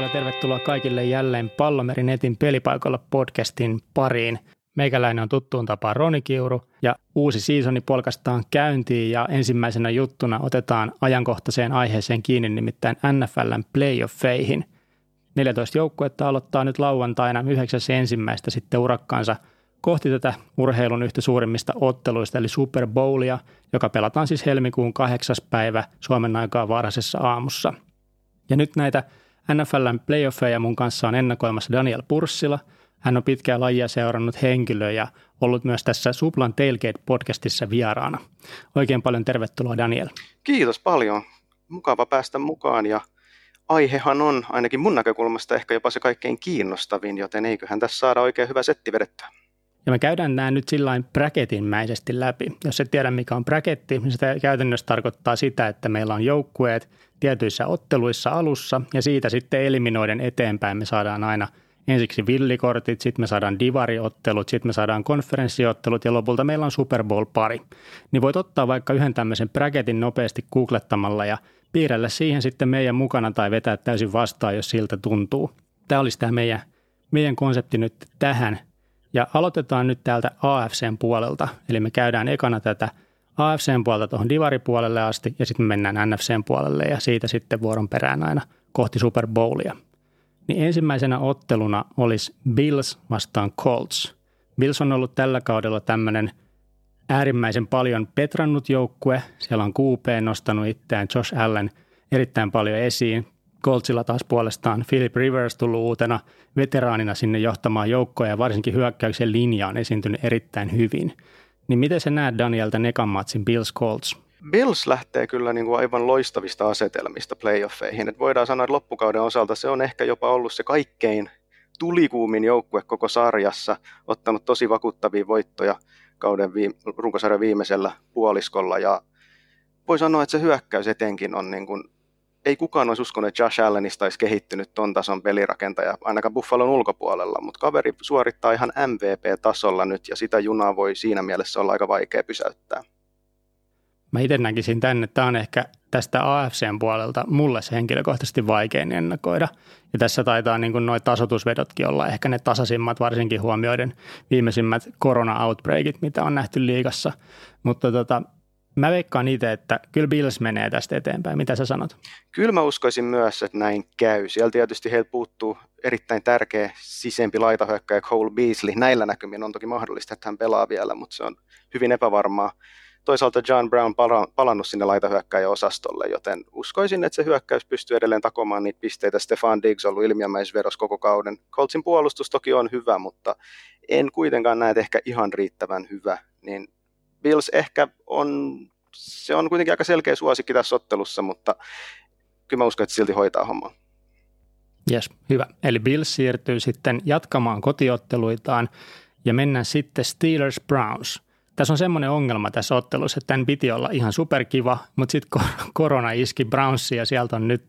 paljon tervetuloa kaikille jälleen Pallomeri Netin pelipaikalla podcastin pariin. Meikäläinen on tuttuun tapaan Roni Kiuru ja uusi seasoni polkastaan käyntiin ja ensimmäisenä juttuna otetaan ajankohtaiseen aiheeseen kiinni nimittäin NFLn playoffeihin. 14 joukkuetta aloittaa nyt lauantaina 9.1. sitten urakkaansa kohti tätä urheilun yhtä suurimmista otteluista eli Super Bowlia, joka pelataan siis helmikuun 8. päivä Suomen aikaa varhaisessa aamussa. Ja nyt näitä NFLn playoffeja mun kanssa on ennakoimassa Daniel Purssila. Hän on pitkää lajia seurannut henkilö ja ollut myös tässä Suplan Tailgate-podcastissa vieraana. Oikein paljon tervetuloa Daniel. Kiitos paljon. Mukava päästä mukaan ja aihehan on ainakin mun näkökulmasta ehkä jopa se kaikkein kiinnostavin, joten eiköhän tässä saada oikein hyvä setti vedettyä. Ja me käydään nämä nyt sillä bracketinmäisesti läpi. Jos et tiedä mikä on bracketti, niin se käytännössä tarkoittaa sitä, että meillä on joukkueet tietyissä otteluissa alussa ja siitä sitten eliminoiden eteenpäin me saadaan aina ensiksi villikortit, sitten me saadaan divariottelut, sitten me saadaan konferenssiottelut ja lopulta meillä on Super Bowl-pari. Niin voit ottaa vaikka yhden tämmöisen bracketin nopeasti googlettamalla ja piirrellä siihen sitten meidän mukana tai vetää täysin vastaan, jos siltä tuntuu. Tämä olisi tämä meidän, meidän konsepti nyt tähän – ja aloitetaan nyt täältä AFCn puolelta, eli me käydään ekana tätä AFCn puolelta tuohon divaripuolelle asti ja sitten me mennään NFCn puolelle ja siitä sitten vuoron perään aina kohti Super Bowlia. Niin ensimmäisenä otteluna olisi Bills vastaan Colts. Bills on ollut tällä kaudella tämmöinen äärimmäisen paljon petrannut joukkue. Siellä on QP nostanut itseään Josh Allen erittäin paljon esiin. Coltsilla taas puolestaan Philip Rivers tullut uutena veteraanina sinne johtamaan joukkoja ja varsinkin hyökkäyksen linja on esiintynyt erittäin hyvin. Niin miten sä näet Danielta nekan matsin Bills Colts? Bills lähtee kyllä niin kuin aivan loistavista asetelmista playoffeihin. Et voidaan sanoa, että loppukauden osalta se on ehkä jopa ollut se kaikkein tulikuumin joukkue koko sarjassa, ottanut tosi vakuuttavia voittoja kauden viime, runkosarjan viimeisellä puoliskolla ja voi sanoa, että se hyökkäys etenkin on niin kuin ei kukaan olisi uskonut, että Josh Allenista olisi kehittynyt ton tason pelirakentaja, ainakaan Buffalon ulkopuolella, mutta kaveri suorittaa ihan MVP-tasolla nyt, ja sitä junaa voi siinä mielessä olla aika vaikea pysäyttää. Mä itse näkisin tänne, että tämä on ehkä tästä AFCn puolelta mulle se henkilökohtaisesti vaikein ennakoida. Ja tässä taitaa niin noin tasotusvedotkin olla ehkä ne tasaisimmat, varsinkin huomioiden viimeisimmät korona-outbreakit, mitä on nähty liigassa. Mutta tota, Mä veikkaan itse, että kyllä Bills menee tästä eteenpäin. Mitä sä sanot? Kyllä mä uskoisin myös, että näin käy. Siellä tietysti heiltä puuttuu erittäin tärkeä sisempi laitahyökkäjä Cole Beasley. Näillä näkymin on toki mahdollista, että hän pelaa vielä, mutta se on hyvin epävarmaa. Toisaalta John Brown palannut sinne laitahyökkäjä-osastolle, joten uskoisin, että se hyökkäys pystyy edelleen takomaan niitä pisteitä. Stefan Diggs on ollut ilmiömäisvedos koko kauden. Coltsin puolustus toki on hyvä, mutta en kuitenkaan näe ehkä ihan riittävän hyvä. Niin Bills ehkä on, se on kuitenkin aika selkeä suosikki tässä ottelussa, mutta kyllä mä uskon, että silti hoitaa hommaa. Yes, hyvä. Eli Bills siirtyy sitten jatkamaan kotiotteluitaan ja mennään sitten Steelers Browns. Tässä on semmoinen ongelma tässä ottelussa, että tämän piti olla ihan superkiva, mutta sitten korona iski Brownsia ja sieltä on nyt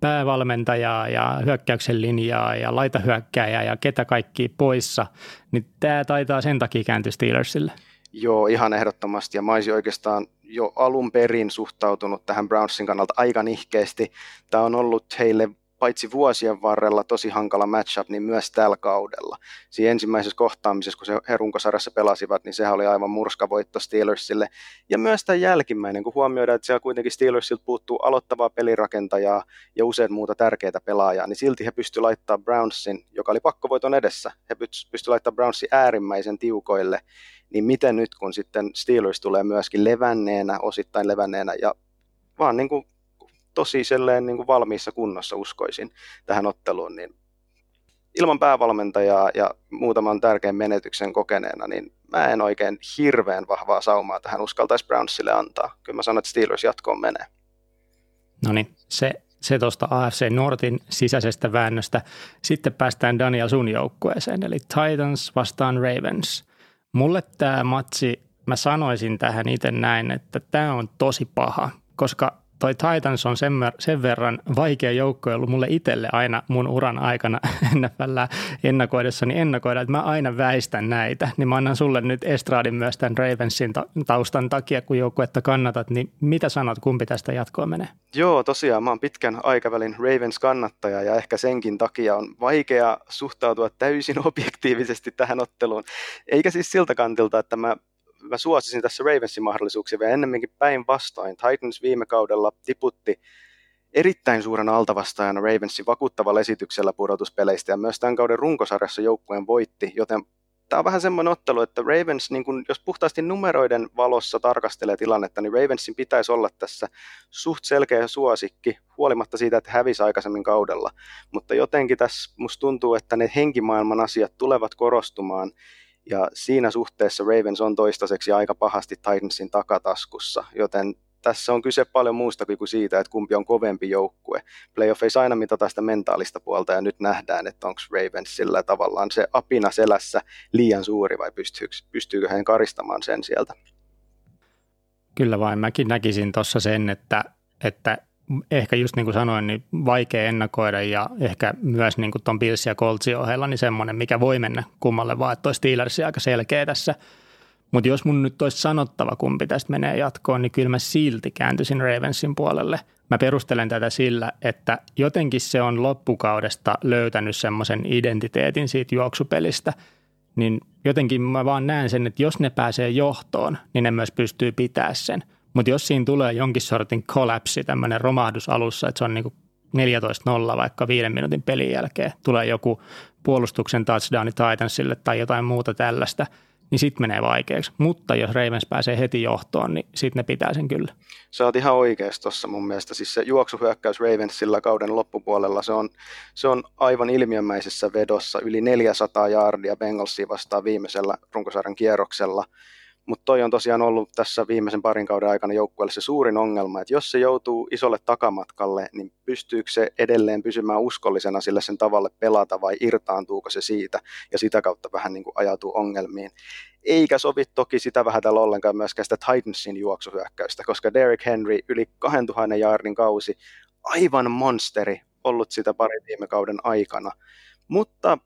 päävalmentajaa ja hyökkäyksen linjaa ja laitahyökkääjää ja ketä kaikki poissa, niin tämä taitaa sen takia kääntyä Steelersille. Joo, ihan ehdottomasti. Ja mä olisin oikeastaan jo alun perin suhtautunut tähän Brownsin kannalta aika nihkeästi. Tämä on ollut heille paitsi vuosien varrella tosi hankala matchup, niin myös tällä kaudella. Siinä ensimmäisessä kohtaamisessa, kun he runkosarjassa pelasivat, niin sehän oli aivan murskavoitto Steelersille. Ja myös tämä jälkimmäinen, kun huomioidaan, että siellä kuitenkin Steelersilta puuttuu aloittavaa pelirakentajaa ja usein muuta tärkeitä pelaajaa, niin silti he pystyivät laittamaan Brownsin, joka oli pakkovoiton edessä, he pystyivät laittamaan Brownsin äärimmäisen tiukoille, niin miten nyt, kun sitten Steelers tulee myöskin levänneenä, osittain levänneenä ja vaan niin kuin tosi selleen niin kuin valmiissa kunnossa uskoisin tähän otteluun, niin ilman päävalmentajaa ja muutaman tärkeän menetyksen kokeneena, niin mä en oikein hirveän vahvaa saumaa tähän uskaltaisi Brownsille antaa. Kyllä mä sanon, että Steelers jatkoon menee. No niin, se, se tuosta AFC Nortin sisäisestä väännöstä. Sitten päästään Daniel sun joukkueeseen, eli Titans vastaan Ravens. Mulle tämä matsi, mä sanoisin tähän itse näin, että tämä on tosi paha, koska toi Titans on sen, sen verran vaikea joukko ollut mulle itselle aina mun uran aikana NFL ennakoidessani ennakoida, että mä aina väistän näitä. Niin mä annan sulle nyt Estradin myös tämän Ravensin taustan takia, kun joukkuetta kannatat, niin mitä sanot, kumpi tästä jatkoa menee? Joo, tosiaan mä oon pitkän aikavälin Ravens-kannattaja ja ehkä senkin takia on vaikea suhtautua täysin objektiivisesti tähän otteluun. Eikä siis siltä kantilta, että mä mä suosisin tässä Ravensin mahdollisuuksia vielä ennemminkin päinvastoin. Titans viime kaudella tiputti erittäin suuren altavastaajana Ravensin vakuuttavalla esityksellä pudotuspeleistä ja myös tämän kauden runkosarjassa joukkueen voitti, joten tämä on vähän semmoinen ottelu, että Ravens, niin kun, jos puhtaasti numeroiden valossa tarkastelee tilannetta, niin Ravensin pitäisi olla tässä suht selkeä suosikki, huolimatta siitä, että hävisi aikaisemmin kaudella. Mutta jotenkin tässä musta tuntuu, että ne henkimaailman asiat tulevat korostumaan, ja siinä suhteessa Ravens on toistaiseksi aika pahasti Titansin takataskussa, joten tässä on kyse paljon muusta kuin siitä, että kumpi on kovempi joukkue. Playoffeissa aina mitata sitä mentaalista puolta ja nyt nähdään, että onko Ravensilla tavallaan se apina selässä liian suuri vai pystyykö, pystyykö hän karistamaan sen sieltä. Kyllä vain, mäkin näkisin tuossa sen, että, että ehkä just niin kuin sanoin, niin vaikea ennakoida ja ehkä myös niin kuin Bills ja Coltsin ohella, niin semmoinen, mikä voi mennä kummalle vaan, että Steelers aika selkeä tässä. Mutta jos mun nyt olisi sanottava, kumpi tästä menee jatkoon, niin kyllä mä silti kääntyisin Ravensin puolelle. Mä perustelen tätä sillä, että jotenkin se on loppukaudesta löytänyt semmoisen identiteetin siitä juoksupelistä, niin jotenkin mä vaan näen sen, että jos ne pääsee johtoon, niin ne myös pystyy pitää sen – mutta jos siinä tulee jonkin sortin kollapsi, tämmöinen romahdus alussa, että se on niin 14-0 vaikka viiden minuutin pelin jälkeen, tulee joku puolustuksen touchdowni Titansille tai jotain muuta tällaista, niin sitten menee vaikeaksi. Mutta jos Ravens pääsee heti johtoon, niin sitten ne pitää sen kyllä. Sä oot ihan oikeassa tuossa mun mielestä. Siis se juoksuhyökkäys Ravensilla kauden loppupuolella, se on, se on aivan ilmiömäisessä vedossa. Yli 400 jaardia Bengalsia vastaan viimeisellä runkosarjan kierroksella – mutta toi on tosiaan ollut tässä viimeisen parin kauden aikana joukkueelle se suurin ongelma, että jos se joutuu isolle takamatkalle, niin pystyykö se edelleen pysymään uskollisena sille sen tavalle pelata vai irtaantuuko se siitä ja sitä kautta vähän niin kuin ajatuu ongelmiin. Eikä sovi toki sitä vähätellä ollenkaan myöskään sitä Titansin juoksuhyökkäystä, koska Derrick Henry yli 2000 jaardin kausi, aivan monsteri ollut sitä pari viime kauden aikana. Mutta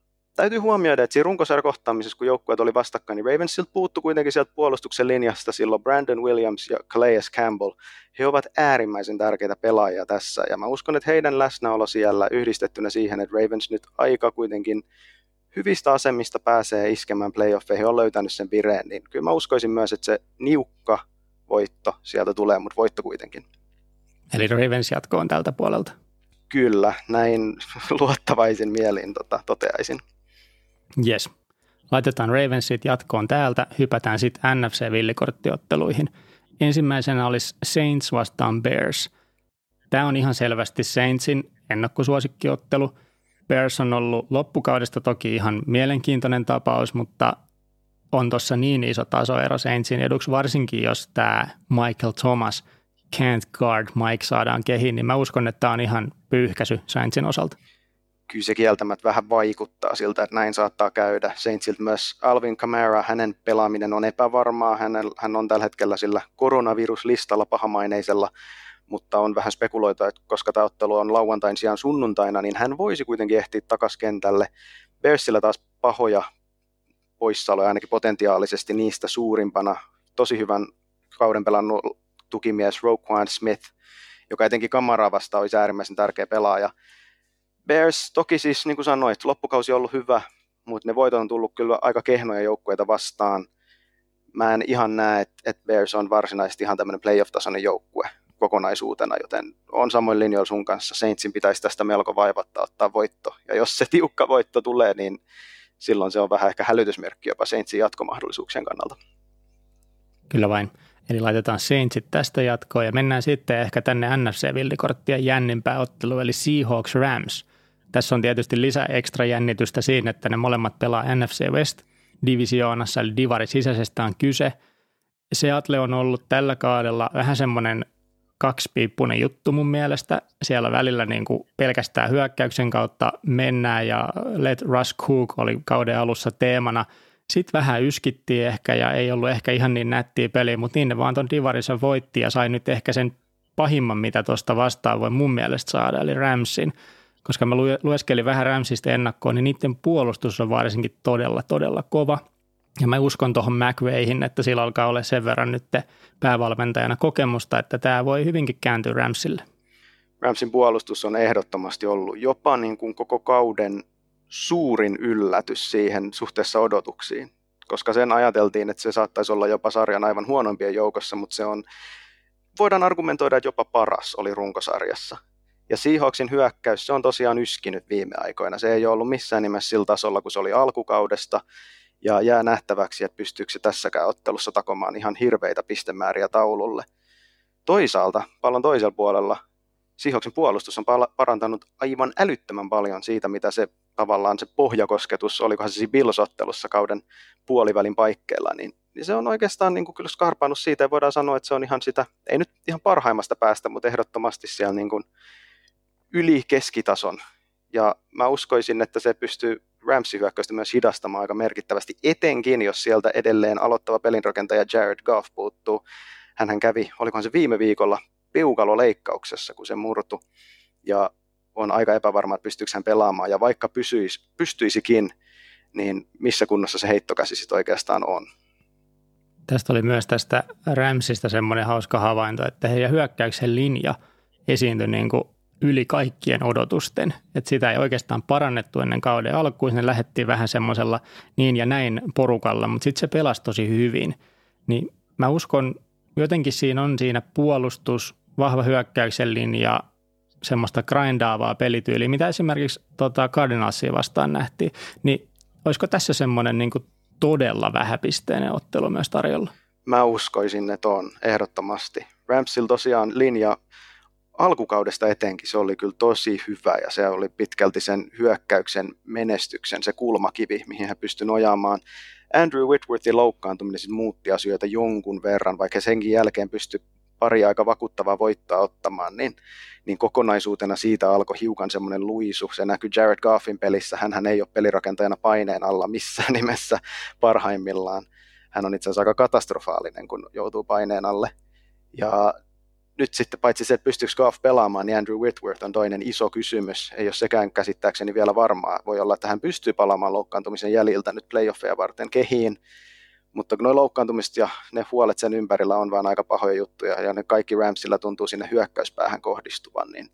täytyy huomioida, että siinä runkosarjakohtaamisessa, kun joukkueet oli vastakkain, niin Ravensilta puuttu kuitenkin sieltä puolustuksen linjasta silloin Brandon Williams ja Calais Campbell. He ovat äärimmäisen tärkeitä pelaajia tässä, ja mä uskon, että heidän läsnäolo siellä yhdistettynä siihen, että Ravens nyt aika kuitenkin hyvistä asemista pääsee iskemään playoffeihin, on löytänyt sen vireen, niin kyllä mä uskoisin myös, että se niukka voitto sieltä tulee, mutta voitto kuitenkin. Eli Ravens jatkoon tältä puolelta. Kyllä, näin luottavaisin mielin tota, toteaisin. Yes. Laitetaan Ravensit jatkoon täältä, hypätään sitten NFC-villikorttiotteluihin. Ensimmäisenä olisi Saints vastaan Bears. Tämä on ihan selvästi Saintsin ennakkosuosikkiottelu. Bears on ollut loppukaudesta toki ihan mielenkiintoinen tapaus, mutta on tuossa niin iso tasoero Saintsin eduksi, varsinkin jos tämä Michael Thomas can't guard Mike saadaan kehiin, niin mä uskon, että tämä on ihan pyyhkäsy Saintsin osalta kyllä se kieltämättä vähän vaikuttaa siltä, että näin saattaa käydä. Saintsilta myös Alvin Kamara, hänen pelaaminen on epävarmaa. Hän, hän on tällä hetkellä sillä koronaviruslistalla pahamaineisella, mutta on vähän spekuloitu, että koska tämä ottelu on lauantain sijaan sunnuntaina, niin hän voisi kuitenkin ehtiä takaisin kentälle. Bearsillä taas pahoja poissaoloja ainakin potentiaalisesti niistä suurimpana. Tosi hyvän kauden pelannut tukimies Roquan Smith, joka etenkin Kamaraa vastaan olisi äärimmäisen tärkeä pelaaja. Bears, toki siis niin kuin sanoit, loppukausi on ollut hyvä, mutta ne voitot on tullut kyllä aika kehnoja joukkueita vastaan. Mä en ihan näe, että, että Bears on varsinaisesti ihan tämmöinen playoff-tasoinen joukkue kokonaisuutena, joten on samoin linjoilla sun kanssa. Saintsin pitäisi tästä melko vaivatta ottaa voitto. Ja jos se tiukka voitto tulee, niin silloin se on vähän ehkä hälytysmerkki jopa Saintsin jatkomahdollisuuksien kannalta. Kyllä vain. Eli laitetaan Saintsit tästä jatkoon ja mennään sitten ehkä tänne NFC-villikorttien jännimpää ottelu, eli Seahawks Rams. Tässä on tietysti lisää ekstra jännitystä siinä, että ne molemmat pelaa NFC West divisioonassa, eli divari sisäisestä on kyse. Seattle on ollut tällä kaudella vähän semmoinen kaksipiippunen juttu mun mielestä. Siellä välillä niin kuin pelkästään hyökkäyksen kautta mennään ja Let Russ Cook oli kauden alussa teemana. Sitten vähän yskittiin ehkä ja ei ollut ehkä ihan niin nättiä peliä, mutta niin ne vaan ton Divarissa voitti ja sai nyt ehkä sen pahimman, mitä tuosta vastaan voi mun mielestä saada, eli Ramsin. Koska mä lueskelin vähän Ramsista ennakkoon, niin niiden puolustus on varsinkin todella, todella kova. Ja mä uskon tuohon McVeihin, että sillä alkaa olla sen verran nyt päävalmentajana kokemusta, että tämä voi hyvinkin kääntyä Ramsille. Ramsin puolustus on ehdottomasti ollut jopa niin kuin koko kauden suurin yllätys siihen suhteessa odotuksiin, koska sen ajateltiin, että se saattaisi olla jopa sarjan aivan huonompien joukossa, mutta se on, voidaan argumentoida, että jopa paras oli runkosarjassa. Ja Seahawksin hyökkäys, se on tosiaan yskinyt viime aikoina. Se ei ole ollut missään nimessä sillä tasolla, kun se oli alkukaudesta, ja jää nähtäväksi, että pystyykö se tässäkään ottelussa takomaan ihan hirveitä pistemääriä taululle. Toisaalta, pallon toisella puolella, Seahawksin puolustus on parantanut aivan älyttömän paljon siitä, mitä se tavallaan se pohjakosketus, olikohan se siinä Bills-ottelussa kauden puolivälin paikkeilla, niin, niin se on oikeastaan niin kuin kyllä skarpannut siitä, ja voidaan sanoa, että se on ihan sitä, ei nyt ihan parhaimmasta päästä, mutta ehdottomasti siellä niin kuin yli keskitason. Ja mä uskoisin, että se pystyy Ramsin hyökkäystä myös hidastamaan aika merkittävästi, etenkin jos sieltä edelleen aloittava pelinrakentaja Jared Goff puuttuu. Hänhän kävi, olikohan se viime viikolla, peukaloleikkauksessa, kun se murtu. Ja on aika epävarma, että pystyykö hän pelaamaan. Ja vaikka pysyisi, pystyisikin, niin missä kunnossa se heittokäsi sitten oikeastaan on. Tästä oli myös tästä Ramsista semmoinen hauska havainto, että heidän hyökkäyksen linja esiintyi niin kuin yli kaikkien odotusten. Että sitä ei oikeastaan parannettu ennen kauden alkuun, ne lähdettiin vähän semmoisella niin ja näin porukalla, mutta sitten se pelasi tosi hyvin. Niin mä uskon, jotenkin siinä on siinä puolustus, vahva hyökkäyksen linja, semmoista grindaavaa pelityyliä, mitä esimerkiksi tota Cardinalsia vastaan nähtiin, niin olisiko tässä semmoinen niin todella vähäpisteinen ottelu myös tarjolla? Mä uskoisin, että on, ehdottomasti. Ramsil tosiaan linja alkukaudesta etenkin se oli kyllä tosi hyvä ja se oli pitkälti sen hyökkäyksen menestyksen se kulmakivi, mihin hän pystyi nojaamaan. Andrew Whitworthin loukkaantuminen sitten muutti asioita jonkun verran, vaikka senkin jälkeen pystyi pari aika vakuuttavaa voittaa ottamaan, niin, niin kokonaisuutena siitä alkoi hiukan semmoinen luisu. Se näkyy Jared Goffin pelissä, hän ei ole pelirakentajana paineen alla missään nimessä parhaimmillaan. Hän on itse asiassa aika katastrofaalinen, kun joutuu paineen alle. Ja nyt sitten paitsi se, että pystyykö Goff pelaamaan, niin Andrew Whitworth on toinen iso kysymys. Ei ole sekään käsittääkseni vielä varmaa. Voi olla, että hän pystyy palaamaan loukkaantumisen jäljiltä nyt playoffeja varten kehiin, mutta nuo loukkaantumiset ja ne huolet sen ympärillä on vaan aika pahoja juttuja, ja ne kaikki Ramsilla tuntuu sinne hyökkäyspäähän kohdistuvan, niin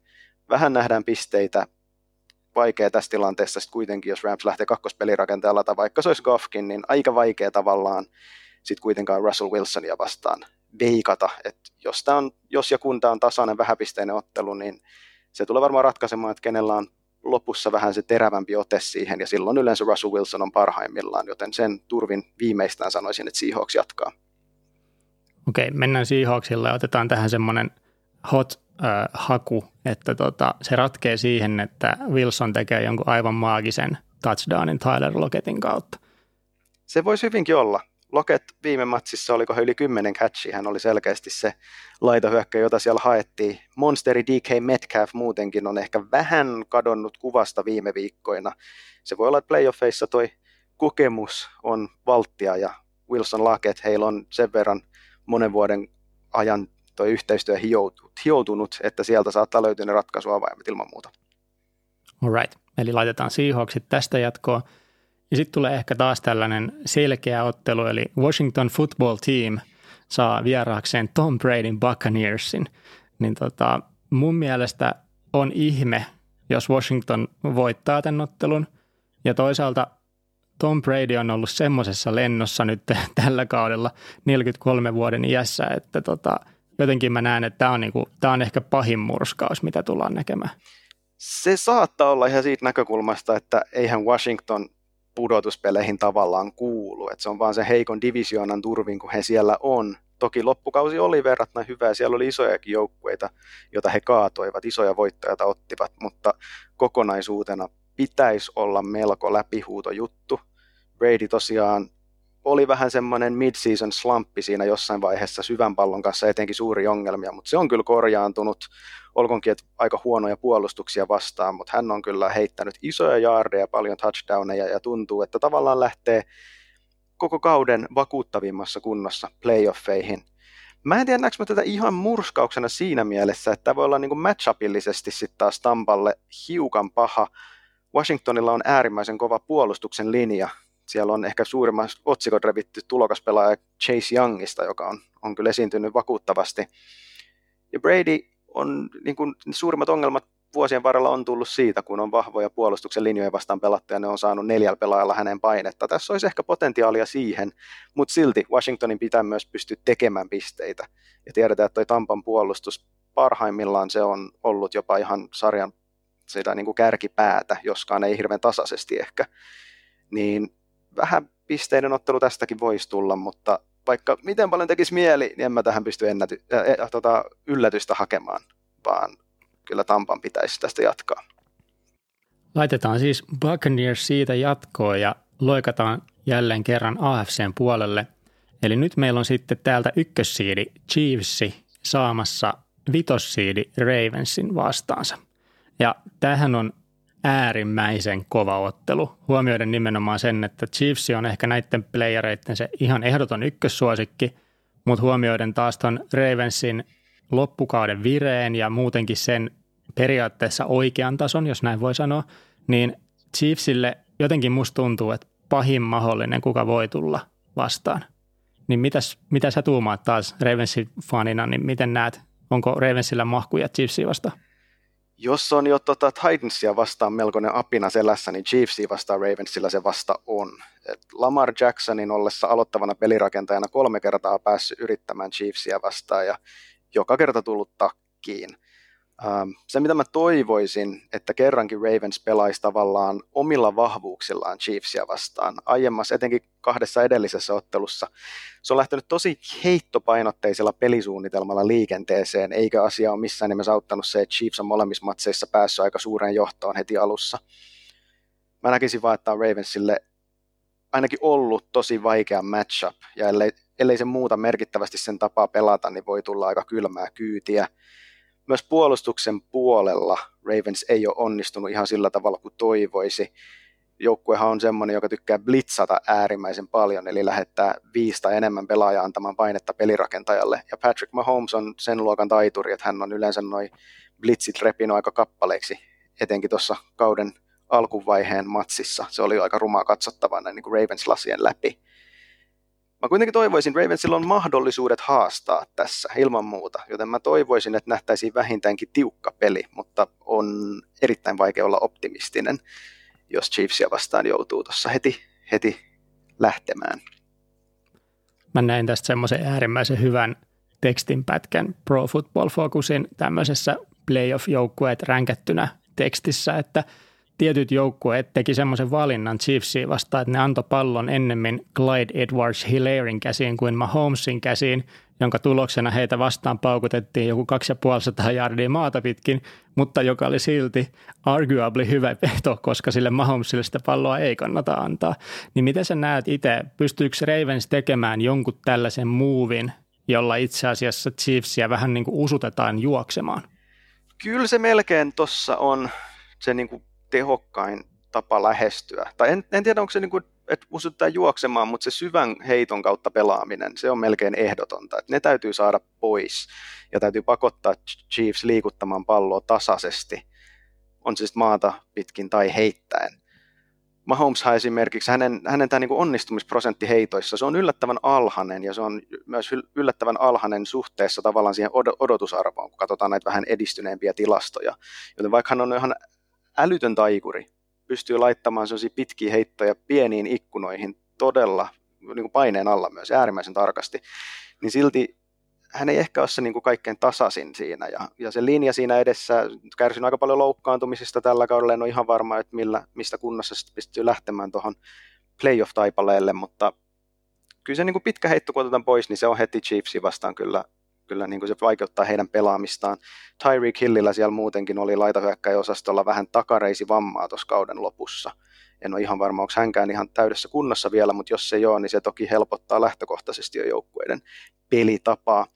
vähän nähdään pisteitä. Vaikea tässä tilanteessa sitten kuitenkin, jos Rams lähtee kakkospelirakenteella, tai vaikka se olisi Goffkin, niin aika vaikea tavallaan sitten kuitenkaan Russell Wilsonia vastaan veikata, että jos, on, jos ja kun tämä on tasainen vähäpisteinen ottelu, niin se tulee varmaan ratkaisemaan, että kenellä on lopussa vähän se terävämpi ote siihen, ja silloin yleensä Russell Wilson on parhaimmillaan, joten sen turvin viimeistään sanoisin, että Seahawks jatkaa. Okei, mennään Seahawksilla ja otetaan tähän semmoinen hot äh, haku, että tota, se ratkee siihen, että Wilson tekee jonkun aivan maagisen touchdownin Tyler Locketin kautta. Se voisi hyvinkin olla. Loket viime matsissa, oliko yli 10 catchia, hän oli selkeästi se laitohyökkä, jota siellä haettiin. Monsteri DK Metcalf muutenkin on ehkä vähän kadonnut kuvasta viime viikkoina. Se voi olla, että playoffeissa toi kokemus on valttia ja Wilson Laket, heillä on sen verran monen vuoden ajan toi yhteistyö hioutunut, että sieltä saattaa löytyä ne ratkaisuavaimet ilman muuta. Alright, eli laitetaan Seahawksit tästä jatkoon. Ja sitten tulee ehkä taas tällainen selkeä ottelu, eli Washington Football Team saa vieraakseen Tom Bradyn Buccaneersin. Niin tota, mun mielestä on ihme, jos Washington voittaa tämän ottelun. Ja toisaalta Tom Brady on ollut semmoisessa lennossa nyt tällä kaudella 43 vuoden iässä, että tota, jotenkin mä näen, että tämä on, niinku, tää on ehkä pahin murskaus, mitä tullaan näkemään. Se saattaa olla ihan siitä näkökulmasta, että eihän Washington pudotuspeleihin tavallaan kuulu. Et se on vaan se heikon divisioonan turvin, kun he siellä on. Toki loppukausi oli verrattuna hyvä ja siellä oli isojakin joukkueita, joita he kaatoivat, isoja voittoja ottivat, mutta kokonaisuutena pitäisi olla melko läpihuuto juttu. Brady tosiaan oli vähän semmoinen mid-season slumpi siinä jossain vaiheessa syvän pallon kanssa etenkin suuri ongelmia, mutta se on kyllä korjaantunut olkoonkin, että aika huonoja puolustuksia vastaan, mutta hän on kyllä heittänyt isoja jaardeja, paljon touchdowneja ja tuntuu, että tavallaan lähtee koko kauden vakuuttavimmassa kunnossa playoffeihin. Mä en tiedä, näekö mä tätä ihan murskauksena siinä mielessä, että tämä voi olla niin matchupillisesti sitten taas Tampalle hiukan paha. Washingtonilla on äärimmäisen kova puolustuksen linja. Siellä on ehkä suurimman otsikot revitty tulokaspelaaja Chase Youngista, joka on, on kyllä esiintynyt vakuuttavasti. Ja Brady on niin kuin, suurimmat ongelmat vuosien varrella on tullut siitä, kun on vahvoja puolustuksen linjoja vastaan pelattu ja ne on saanut neljällä pelaajalla hänen painetta. Tässä olisi ehkä potentiaalia siihen, mutta silti Washingtonin pitää myös pystyä tekemään pisteitä. Ja tiedetään, että toi Tampan puolustus parhaimmillaan se on ollut jopa ihan sarjan sitä niin kuin kärkipäätä, joskaan ei hirveän tasaisesti ehkä. Niin vähän pisteiden ottelu tästäkin voisi tulla, mutta vaikka miten paljon tekisi mieli, niin en mä tähän pysty ennäty, äh, tota, yllätystä hakemaan, vaan kyllä Tampan pitäisi tästä jatkaa. Laitetaan siis Buccaneers siitä jatkoon ja loikataan jälleen kerran AFCn puolelle. Eli nyt meillä on sitten täältä ykkössiidi Chiefsi saamassa vitossiidi Ravensin vastaansa. Ja tähän on äärimmäisen kova ottelu. Huomioiden nimenomaan sen, että Chiefs on ehkä näiden playereiden se ihan ehdoton ykkössuosikki, mutta huomioiden taas ton Ravensin loppukauden vireen ja muutenkin sen periaatteessa oikean tason, jos näin voi sanoa, niin Chiefsille jotenkin musta tuntuu, että pahin mahdollinen, kuka voi tulla vastaan. Niin mitäs, mitä sä tuumaat taas Ravensin fanina, niin miten näet, onko Ravensillä mahkuja Chiefsia vastaan? Jos on jo tota Titansia vastaan melkoinen apina selässä, niin Chiefsia vastaan Ravensilla se vasta on. Et Lamar Jacksonin ollessa aloittavana pelirakentajana kolme kertaa päässyt yrittämään Chiefsia vastaan ja joka kerta tullut takkiin. Ähm, se, mitä mä toivoisin, että kerrankin Ravens pelaisi tavallaan omilla vahvuuksillaan Chiefsia vastaan. Aiemmassa, etenkin kahdessa edellisessä ottelussa, se on lähtenyt tosi heittopainotteisella pelisuunnitelmalla liikenteeseen, eikä asia ole missään nimessä auttanut se, että Chiefs on molemmissa matseissa päässyt aika suureen johtoon heti alussa. Mä näkisin vaan, että on Ravensille ainakin ollut tosi vaikea matchup, ja ellei, ellei se muuta merkittävästi sen tapaa pelata, niin voi tulla aika kylmää kyytiä myös puolustuksen puolella Ravens ei ole onnistunut ihan sillä tavalla kuin toivoisi. Joukkuehan on semmoinen, joka tykkää blitzata äärimmäisen paljon, eli lähettää viisi tai enemmän pelaajaa antamaan painetta pelirakentajalle. Ja Patrick Mahomes on sen luokan taituri, että hän on yleensä noin blitzit repinut aika kappaleiksi, etenkin tuossa kauden alkuvaiheen matsissa. Se oli aika rumaa katsottavana niin kuin Ravens-lasien läpi. Mä kuitenkin toivoisin, Ravensilla on mahdollisuudet haastaa tässä ilman muuta, joten mä toivoisin, että nähtäisiin vähintäänkin tiukka peli, mutta on erittäin vaikea olla optimistinen, jos Chiefsia vastaan joutuu tuossa heti, heti lähtemään. Mä näin tästä semmoisen äärimmäisen hyvän tekstinpätkän Pro Football Focusin tämmöisessä playoff-joukkueet ränkättynä tekstissä, että – tietyt joukkueet teki semmoisen valinnan Chiefsiin vastaan, että ne antoi pallon ennemmin Clyde Edwards Hilairin käsiin kuin Mahomesin käsiin, jonka tuloksena heitä vastaan paukutettiin joku 2500 jardia maata pitkin, mutta joka oli silti arguably hyvä veto, koska sille Mahomesille sitä palloa ei kannata antaa. Niin miten sä näet itse, pystyykö Ravens tekemään jonkun tällaisen muuvin, jolla itse asiassa Chiefsia vähän niin kuin usutetaan juoksemaan? Kyllä se melkein tuossa on se niin kuin tehokkain tapa lähestyä. Tai en, en tiedä, onko se niin kuin, että usutetaan juoksemaan, mutta se syvän heiton kautta pelaaminen, se on melkein ehdotonta. Että ne täytyy saada pois ja täytyy pakottaa Chiefs liikuttamaan palloa tasaisesti, on siis maata pitkin tai heittäen. Mahomes esimerkiksi, hänen, hänen tämä niin onnistumisprosentti heitoissa, se on yllättävän alhainen ja se on myös yllättävän alhainen suhteessa tavallaan siihen odotusarvoon, kun katsotaan näitä vähän edistyneempiä tilastoja. Joten vaikka hän on ihan älytön taikuri, pystyy laittamaan sellaisia pitkiä heittoja pieniin ikkunoihin todella niin kuin paineen alla myös äärimmäisen tarkasti, niin silti hän ei ehkä ole se niin kuin kaikkein tasaisin siinä. Ja, ja se linja siinä edessä kärsin aika paljon loukkaantumisista tällä kaudella. En ole ihan varma, että millä, mistä kunnossa sitten pystyy lähtemään tuohon playoff-taipaleelle, mutta kyllä se niin kuin pitkä heitto, kun otetaan pois, niin se on heti Chiefsi vastaan kyllä kyllä niin kuin se vaikeuttaa heidän pelaamistaan. Tyreek Hillillä siellä muutenkin oli laitahyökkäjäosastolla vähän takareisi vammaa tuossa kauden lopussa. En ole ihan varma, onko hänkään ihan täydessä kunnossa vielä, mutta jos se joo, niin se toki helpottaa lähtökohtaisesti jo joukkueiden pelitapaa.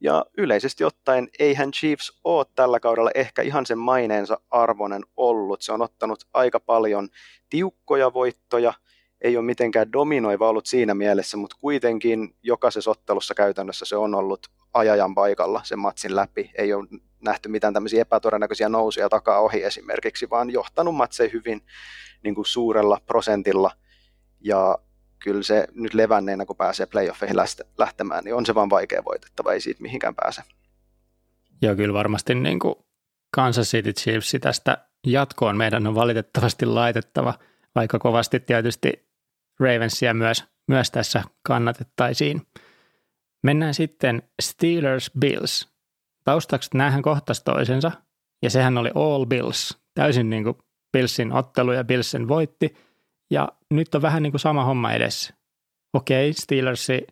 Ja yleisesti ottaen eihän Chiefs ole tällä kaudella ehkä ihan sen maineensa arvoinen ollut. Se on ottanut aika paljon tiukkoja voittoja – ei ole mitenkään dominoiva ollut siinä mielessä, mutta kuitenkin jokaisessa ottelussa käytännössä se on ollut ajajan paikalla sen matsin läpi. Ei ole nähty mitään tämmöisiä epätodennäköisiä nousuja takaa ohi esimerkiksi, vaan johtanut matseja hyvin niin kuin suurella prosentilla. Ja kyllä se nyt levänneenä, kun pääsee playoffeihin lähtemään, niin on se vaan vaikea voitettava, ei siitä mihinkään pääse. Joo, kyllä varmasti niin kuin Kansas City Chiefs tästä jatkoon meidän on valitettavasti laitettava, vaikka kovasti tietysti Ravensia myös, myös tässä kannatettaisiin. Mennään sitten Steelers Bills. Taustaksi näähän kohtas toisensa, ja sehän oli All Bills, täysin niin kuin Billsin ottelu ja Billsen voitti, ja nyt on vähän niin kuin sama homma edessä. Okei, Steelersi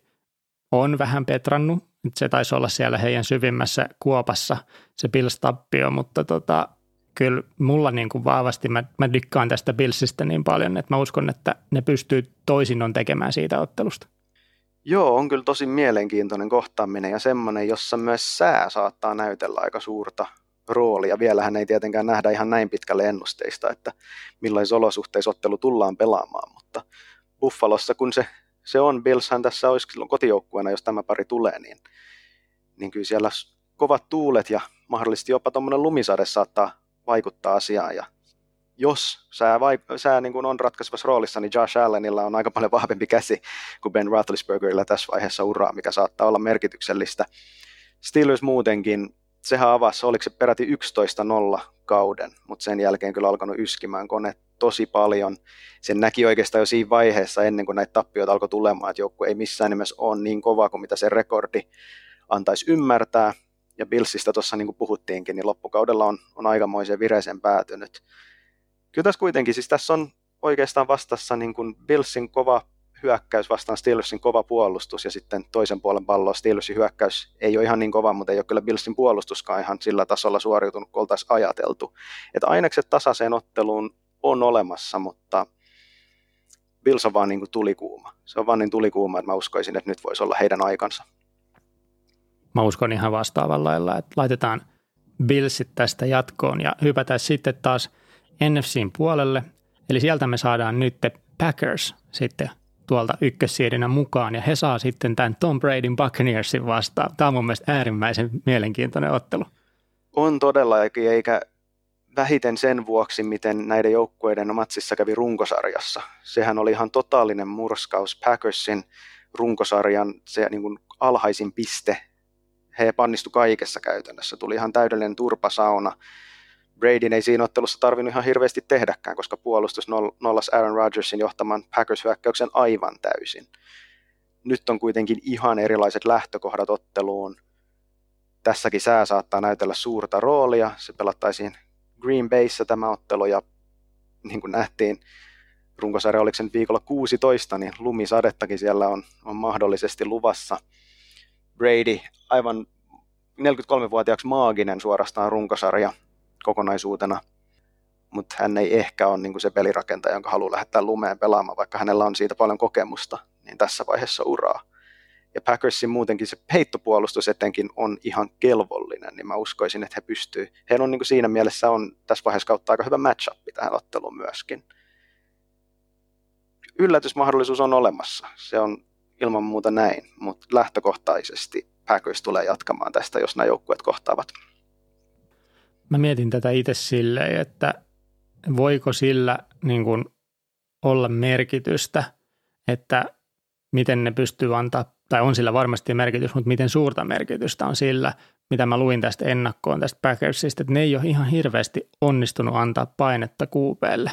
on vähän petrannut, se taisi olla siellä heidän syvimmässä kuopassa se Bills-tappio, mutta tota, kyllä mulla niin kuin vahvasti, mä, mä dykkaan tästä Billsistä niin paljon, että mä uskon, että ne pystyy toisinnon tekemään siitä ottelusta. Joo, on kyllä tosi mielenkiintoinen kohtaaminen ja semmoinen, jossa myös sää saattaa näytellä aika suurta roolia. Vielähän ei tietenkään nähdä ihan näin pitkälle ennusteista, että millaisissa olosuhteissa ottelu tullaan pelaamaan, mutta Buffalossa kun se, se on, Billshän tässä olisi silloin kotijoukkueena, jos tämä pari tulee, niin, niin kyllä siellä kovat tuulet ja mahdollisesti jopa tuommoinen lumisade saattaa vaikuttaa asiaan ja jos sää, vaik- sää niin kuin on ratkaisevassa roolissa, niin Josh Allenilla on aika paljon vahvempi käsi kuin Ben Roethlisbergerilla tässä vaiheessa uraa, mikä saattaa olla merkityksellistä. Steelers muutenkin, sehän avasi, oliko se peräti 11-0 kauden, mutta sen jälkeen kyllä alkanut yskimään kone tosi paljon. Sen näki oikeastaan jo siinä vaiheessa ennen kuin näitä tappioita alkoi tulemaan, että joku ei missään nimessä ole niin kova kuin mitä se rekordi antaisi ymmärtää. Ja Billsistä tuossa niin kuin puhuttiinkin, niin loppukaudella on, on aikamoiseen vireeseen päätynyt kyllä tässä kuitenkin, siis tässä on oikeastaan vastassa niin kuin Billsin kova hyökkäys vastaan Steelersin kova puolustus ja sitten toisen puolen palloa Steelersin hyökkäys ei ole ihan niin kova, mutta ei ole kyllä Billsin puolustuskaan ihan sillä tasolla suoriutunut, kun oltaisiin ajateltu. Että ainekset tasaiseen otteluun on olemassa, mutta Bills on vaan niin kuin tulikuuma. Se on vaan niin tulikuuma, että mä uskoisin, että nyt voisi olla heidän aikansa. Mä uskon ihan vastaavalla lailla, että laitetaan Billsit tästä jatkoon ja hypätään sitten taas – NFCin puolelle. Eli sieltä me saadaan nyt Packers sitten tuolta ykkössiedinä mukaan ja he saa sitten tämän Tom Bradyn Buccaneersin vastaan. Tämä on mun mielestä äärimmäisen mielenkiintoinen ottelu. On todella, eikä vähiten sen vuoksi, miten näiden joukkueiden matsissa kävi runkosarjassa. Sehän oli ihan totaalinen murskaus Packersin runkosarjan se niin kuin alhaisin piste. He pannistu kaikessa käytännössä. Tuli ihan täydellinen turpasauna Bradyn ei siinä ottelussa tarvinnut ihan hirveästi tehdäkään, koska puolustus nollas Aaron Rodgersin johtaman Packers-hyökkäyksen aivan täysin. Nyt on kuitenkin ihan erilaiset lähtökohdat otteluun. Tässäkin sää saattaa näytellä suurta roolia. Se pelattaisiin Green Bayssä tämä ottelu ja niin kuin nähtiin, runkosarja oliko sen viikolla 16, niin lumisadettakin siellä on, on mahdollisesti luvassa. Brady aivan 43-vuotiaaksi maaginen suorastaan runkosarja kokonaisuutena, mutta hän ei ehkä ole niin se pelirakentaja, jonka haluaa lähettää lumeen pelaamaan, vaikka hänellä on siitä paljon kokemusta, niin tässä vaiheessa uraa. Ja Packersin muutenkin se heittopuolustus etenkin on ihan kelvollinen, niin mä uskoisin, että he pystyy. Heillä on niin siinä mielessä on tässä vaiheessa kautta aika hyvä matchup tähän otteluun myöskin. Yllätysmahdollisuus on olemassa, se on ilman muuta näin, mutta lähtökohtaisesti Packers tulee jatkamaan tästä, jos nämä joukkueet kohtaavat. Mä mietin tätä itse silleen, että voiko sillä niin kuin olla merkitystä, että miten ne pystyy antaa, tai on sillä varmasti merkitys, mutta miten suurta merkitystä on sillä, mitä mä luin tästä ennakkoon tästä Packersista, että ne ei ole ihan hirveästi onnistunut antaa painetta kuupeelle.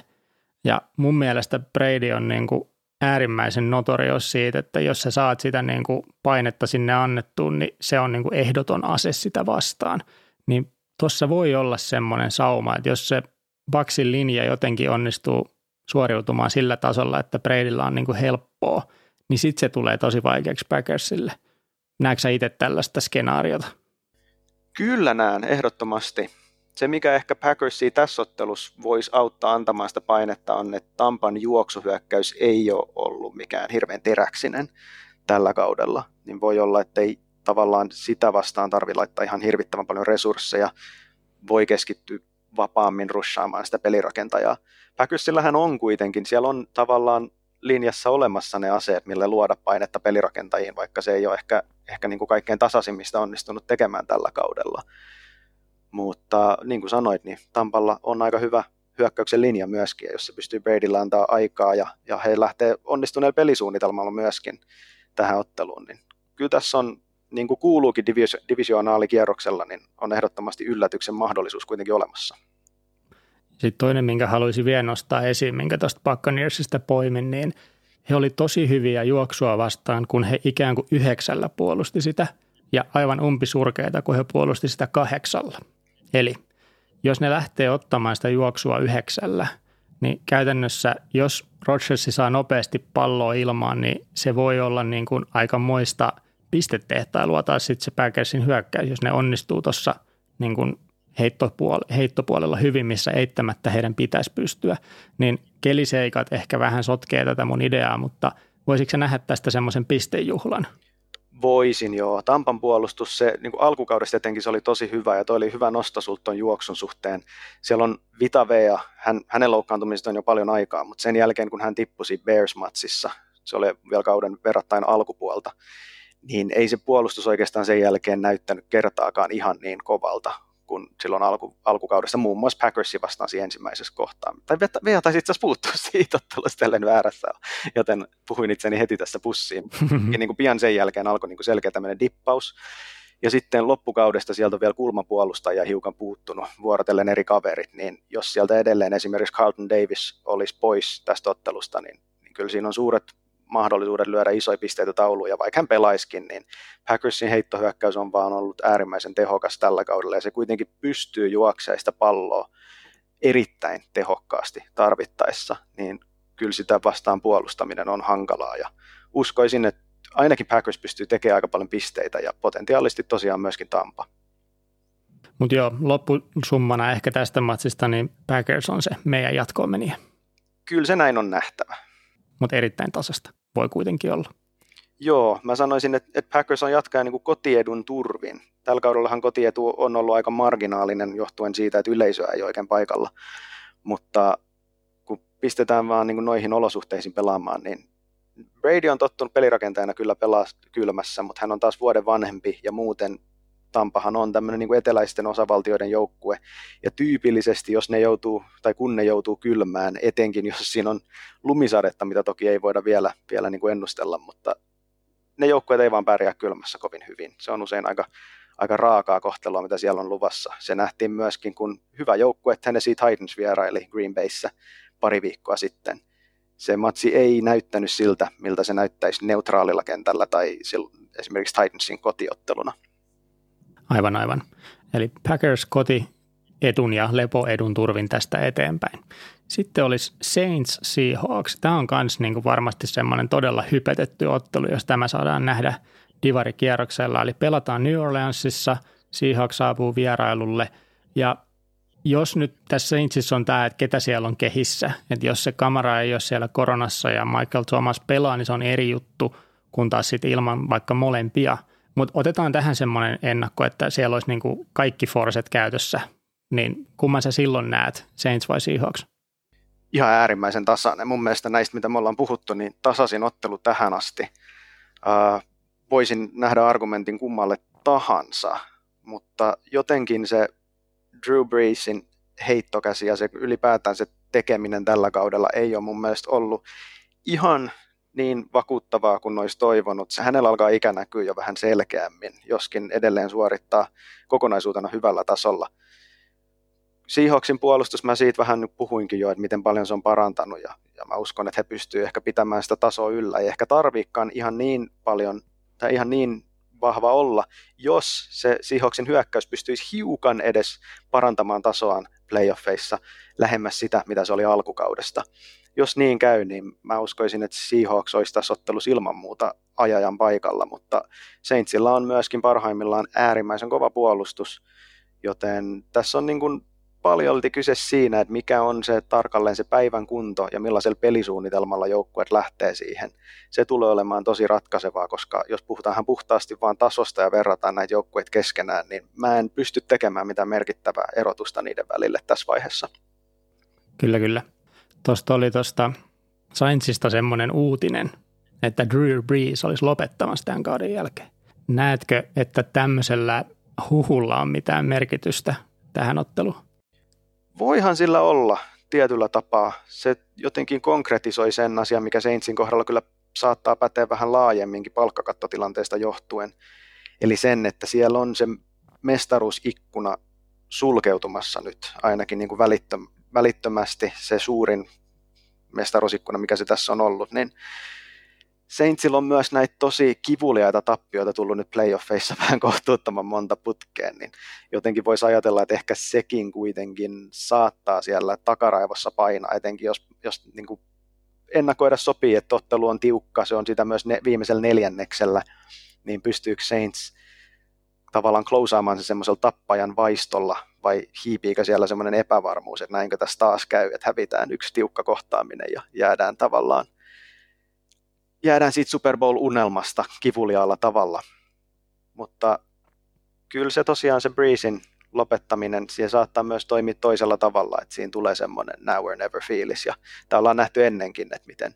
Ja mun mielestä Brady on niin kuin äärimmäisen notorios siitä, että jos sä saat sitä niin kuin painetta sinne annettuun, niin se on niin kuin ehdoton ase sitä vastaan. Niin tuossa voi olla semmoinen sauma, että jos se Baksin linja jotenkin onnistuu suoriutumaan sillä tasolla, että Bradylla on niin kuin helppoa, niin sitten se tulee tosi vaikeaksi Packersille. Näetkö sä itse tällaista skenaariota? Kyllä näen, ehdottomasti. Se, mikä ehkä Packersia tässä ottelussa voisi auttaa antamaan sitä painetta, on, että Tampan juoksuhyökkäys ei ole ollut mikään hirveän teräksinen tällä kaudella. Niin voi olla, että ei tavallaan sitä vastaan tarvitse laittaa ihan hirvittävän paljon resursseja, voi keskittyä vapaammin rushaamaan sitä pelirakentajaa. Päkyssillähän on kuitenkin, siellä on tavallaan linjassa olemassa ne aseet, millä luoda painetta pelirakentajiin, vaikka se ei ole ehkä ehkä niin kuin kaikkein tasaisimmista onnistunut tekemään tällä kaudella. Mutta niin kuin sanoit, niin Tampalla on aika hyvä hyökkäyksen linja myöskin, ja jos se pystyy Bradylla antaa aikaa ja, ja he lähtee onnistuneella pelisuunnitelmalla myöskin tähän otteluun, niin kyllä tässä on, niin kuin kuuluukin divis- divisionaalikierroksella, niin on ehdottomasti yllätyksen mahdollisuus kuitenkin olemassa. Sitten toinen, minkä haluaisin vielä nostaa esiin, minkä tuosta Buccaneersista poimin, niin he oli tosi hyviä juoksua vastaan, kun he ikään kuin yhdeksällä puolusti sitä ja aivan umpisurkeita, kun he puolusti sitä kahdeksalla. Eli jos ne lähtee ottamaan sitä juoksua yhdeksällä, niin käytännössä jos Rodgersi saa nopeasti palloa ilmaan, niin se voi olla niin kuin aika moista pistetehtailua taas sitten se Packersin hyökkäys, jos ne onnistuu tuossa niin kuin heittopuolella, heittopuolella hyvin, missä eittämättä heidän pitäisi pystyä, niin keliseikat ehkä vähän sotkee tätä mun ideaa, mutta voisiko se nähdä tästä semmoisen pistejuhlan? Voisin joo. Tampan puolustus, se niin kuin alkukaudesta etenkin se oli tosi hyvä ja toi oli hyvä nosto sulta juoksun suhteen. Siellä on Vita ja hän, hänen loukkaantumisesta on jo paljon aikaa, mutta sen jälkeen kun hän tippusi Bears-matsissa, se oli vielä kauden verrattain alkupuolta, niin ei se puolustus oikeastaan sen jälkeen näyttänyt kertaakaan ihan niin kovalta kuin silloin alku, alkukaudesta, muun muassa Packersi vastasi ensimmäisessä kohtaa. Tai Vea taisi itse asiassa puuttua siitä ottelusta tälle väärässä, joten puhuin itseni heti tässä pussiin. ja niin kuin pian sen jälkeen alkoi niin kuin selkeä tämmöinen dippaus. Ja sitten loppukaudesta sieltä on vielä kulmapuolustajia hiukan puuttunut, vuorotellen eri kaverit, niin jos sieltä edelleen esimerkiksi Carlton Davis olisi pois tästä ottelusta, niin, niin kyllä siinä on suuret mahdollisuudet lyödä isoja pisteitä tauluun, ja vaikka hän pelaiskin, niin Packersin heittohyökkäys on vaan ollut äärimmäisen tehokas tällä kaudella, ja se kuitenkin pystyy juoksemaan sitä palloa erittäin tehokkaasti tarvittaessa, niin kyllä sitä vastaan puolustaminen on hankalaa, ja uskoisin, että ainakin Packers pystyy tekemään aika paljon pisteitä, ja potentiaalisesti tosiaan myöskin Tampa. Mutta joo, loppusummana ehkä tästä matsista, niin Packers on se meidän jatkoon meniä. Kyllä se näin on nähtävä mutta erittäin tasasta voi kuitenkin olla. Joo, mä sanoisin, että, että Packers on jatkaa niin kotiedun turvin. Tällä kaudellahan kotietu on ollut aika marginaalinen johtuen siitä, että yleisöä ei oikein paikalla. Mutta kun pistetään vaan niin kuin noihin olosuhteisiin pelaamaan, niin Brady on tottunut pelirakentajana kyllä pelaa kylmässä, mutta hän on taas vuoden vanhempi ja muuten Tampahan on tämmöinen niin kuin eteläisten osavaltioiden joukkue, ja tyypillisesti, jos ne joutuu, tai kun ne joutuu kylmään, etenkin jos siinä on lumisadetta, mitä toki ei voida vielä, vielä niin kuin ennustella, mutta ne joukkueet ei vaan pärjää kylmässä kovin hyvin. Se on usein aika, aika raakaa kohtelua, mitä siellä on luvassa. Se nähtiin myöskin, kun hyvä joukkue Tennessee Titans vieraili Green Bayssä pari viikkoa sitten. Se matsi ei näyttänyt siltä, miltä se näyttäisi neutraalilla kentällä tai esimerkiksi Titansin kotiotteluna. Aivan, aivan. Eli Packers koti etun ja lepoedun turvin tästä eteenpäin. Sitten olisi Saints Seahawks. Tämä on myös niin varmasti semmoinen todella hypetetty ottelu, jos tämä saadaan nähdä divarikierroksella. Eli pelataan New Orleansissa, Seahawks saapuu vierailulle ja jos nyt tässä Saintsissa on tämä, että ketä siellä on kehissä, että jos se kamera ei ole siellä koronassa ja Michael Thomas pelaa, niin se on eri juttu, kun taas sitten ilman vaikka molempia – mutta otetaan tähän semmoinen ennakko, että siellä olisi niin kuin kaikki forset käytössä. Niin kumman sä silloin näet, Saints vai Seahawks? Ihan äärimmäisen tasainen. Mun mielestä näistä, mitä me ollaan puhuttu, niin tasaisin ottelu tähän asti. Uh, voisin nähdä argumentin kummalle tahansa, mutta jotenkin se Drew Breesin heittokäsi ja se ylipäätään se tekeminen tällä kaudella ei ole mun mielestä ollut ihan niin vakuuttavaa kuin olisi toivonut. Se hänellä alkaa ikä näkyä jo vähän selkeämmin, joskin edelleen suorittaa kokonaisuutena hyvällä tasolla. Seahawksin puolustus, mä siitä vähän nyt puhuinkin jo, että miten paljon se on parantanut ja, ja mä uskon, että he pystyvät ehkä pitämään sitä tasoa yllä. Ei ehkä tarviikaan ihan niin paljon tai ihan niin vahva olla, jos se Seahawksin hyökkäys pystyisi hiukan edes parantamaan tasoaan playoffeissa lähemmäs sitä, mitä se oli alkukaudesta. Jos niin käy, niin mä uskoisin, että Seahawks olisi tässä ottelussa ilman muuta ajajan paikalla, mutta Saintsilla on myöskin parhaimmillaan äärimmäisen kova puolustus, joten tässä on niin kuin paljolti kyse siinä, että mikä on se tarkalleen se päivän kunto ja millaisella pelisuunnitelmalla joukkueet lähtee siihen. Se tulee olemaan tosi ratkaisevaa, koska jos puhutaan puhtaasti vain tasosta ja verrataan näitä joukkueita keskenään, niin mä en pysty tekemään mitään merkittävää erotusta niiden välille tässä vaiheessa. Kyllä, kyllä. Tuosta oli tuosta Saintsista semmoinen uutinen, että Drew Brees olisi lopettamassa tämän kauden jälkeen. Näetkö, että tämmöisellä huhulla on mitään merkitystä tähän otteluun? Voihan sillä olla tietyllä tapaa. Se jotenkin konkretisoi sen asian, mikä Saintsin kohdalla kyllä saattaa päteä vähän laajemminkin palkkakattotilanteesta johtuen. Eli sen, että siellä on se mestaruusikkuna sulkeutumassa nyt ainakin niin kuin välittömästi se suurin mestaruusikkuna, mikä se tässä on ollut, niin Saintsilla on myös näitä tosi kivuliaita tappioita tullut nyt playoffeissa vähän kohtuuttoman monta putkeen, niin jotenkin voisi ajatella, että ehkä sekin kuitenkin saattaa siellä takaraivossa painaa, etenkin jos, jos niin kuin ennakoida sopii, että ottelu on tiukka, se on sitä myös ne, viimeisellä neljänneksellä, niin pystyykö Saints tavallaan klousaamaan se semmoisella tappajan vaistolla, vai hiipiikö siellä semmoinen epävarmuus, että näinkö tässä taas käy, että hävitään yksi tiukka kohtaaminen ja jäädään tavallaan jäädään siitä Super Bowl-unelmasta kivuliaalla tavalla. Mutta kyllä se tosiaan se Breezin lopettaminen, siihen saattaa myös toimia toisella tavalla, että siinä tulee semmoinen now or never fiilis. Ja tämä ollaan nähty ennenkin, että miten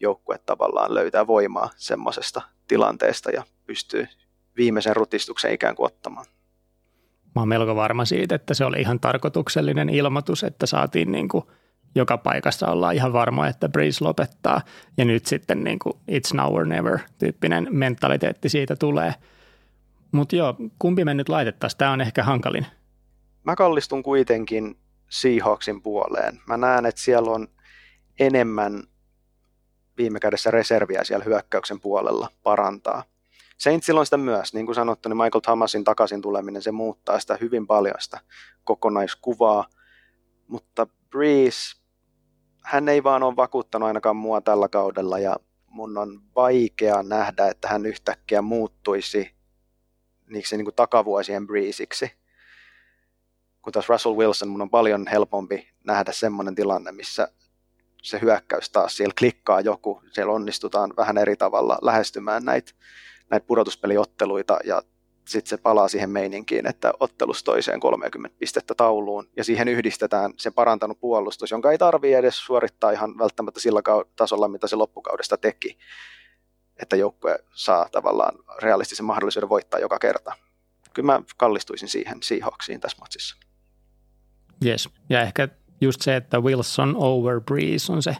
joukkue tavallaan löytää voimaa semmoisesta tilanteesta ja pystyy viimeisen rutistuksen ikään kuin ottamaan. Mä oon melko varma siitä, että se oli ihan tarkoituksellinen ilmoitus, että saatiin niin kuin joka paikassa ollaan ihan varma, että Breeze lopettaa. Ja nyt sitten niin kuin it's now or never tyyppinen mentaliteetti siitä tulee. Mutta joo, kumpi me nyt laitettaisiin? Tämä on ehkä hankalin. Mä kallistun kuitenkin Seahawksin puoleen. Mä näen, että siellä on enemmän viime kädessä reserviä siellä hyökkäyksen puolella parantaa. Saintsilla on sitä myös, niin kuin sanottu, niin Michael Thomasin takaisin tuleminen, se muuttaa sitä hyvin paljon sitä kokonaiskuvaa, mutta Breeze, hän ei vaan ole vakuuttanut ainakaan mua tällä kaudella ja mun on vaikea nähdä, että hän yhtäkkiä muuttuisi niiksi niin kuin takavuosien Breezeiksi. Kun taas Russell Wilson, mun on paljon helpompi nähdä semmoinen tilanne, missä se hyökkäys taas, siellä klikkaa joku, siellä onnistutaan vähän eri tavalla lähestymään näitä näitä pudotuspeliotteluita ja sitten se palaa siihen meininkiin, että ottelus toiseen 30 pistettä tauluun ja siihen yhdistetään se parantanut puolustus, jonka ei tarvitse edes suorittaa ihan välttämättä sillä tasolla, mitä se loppukaudesta teki, että joukkue saa tavallaan realistisen mahdollisuuden voittaa joka kerta. Kyllä mä kallistuisin siihen Seahawksiin tässä matsissa. Yes, ja ehkä just se, että Wilson over Breeze on se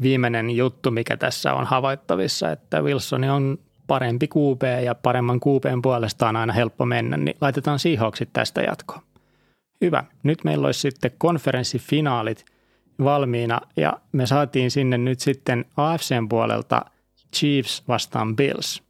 viimeinen juttu, mikä tässä on havaittavissa, että Wilson on parempi QB ja paremman QBn puolesta on aina helppo mennä, niin laitetaan Seahawksit tästä jatkoon. Hyvä. Nyt meillä olisi sitten konferenssifinaalit valmiina ja me saatiin sinne nyt sitten AFCn puolelta Chiefs vastaan Bills.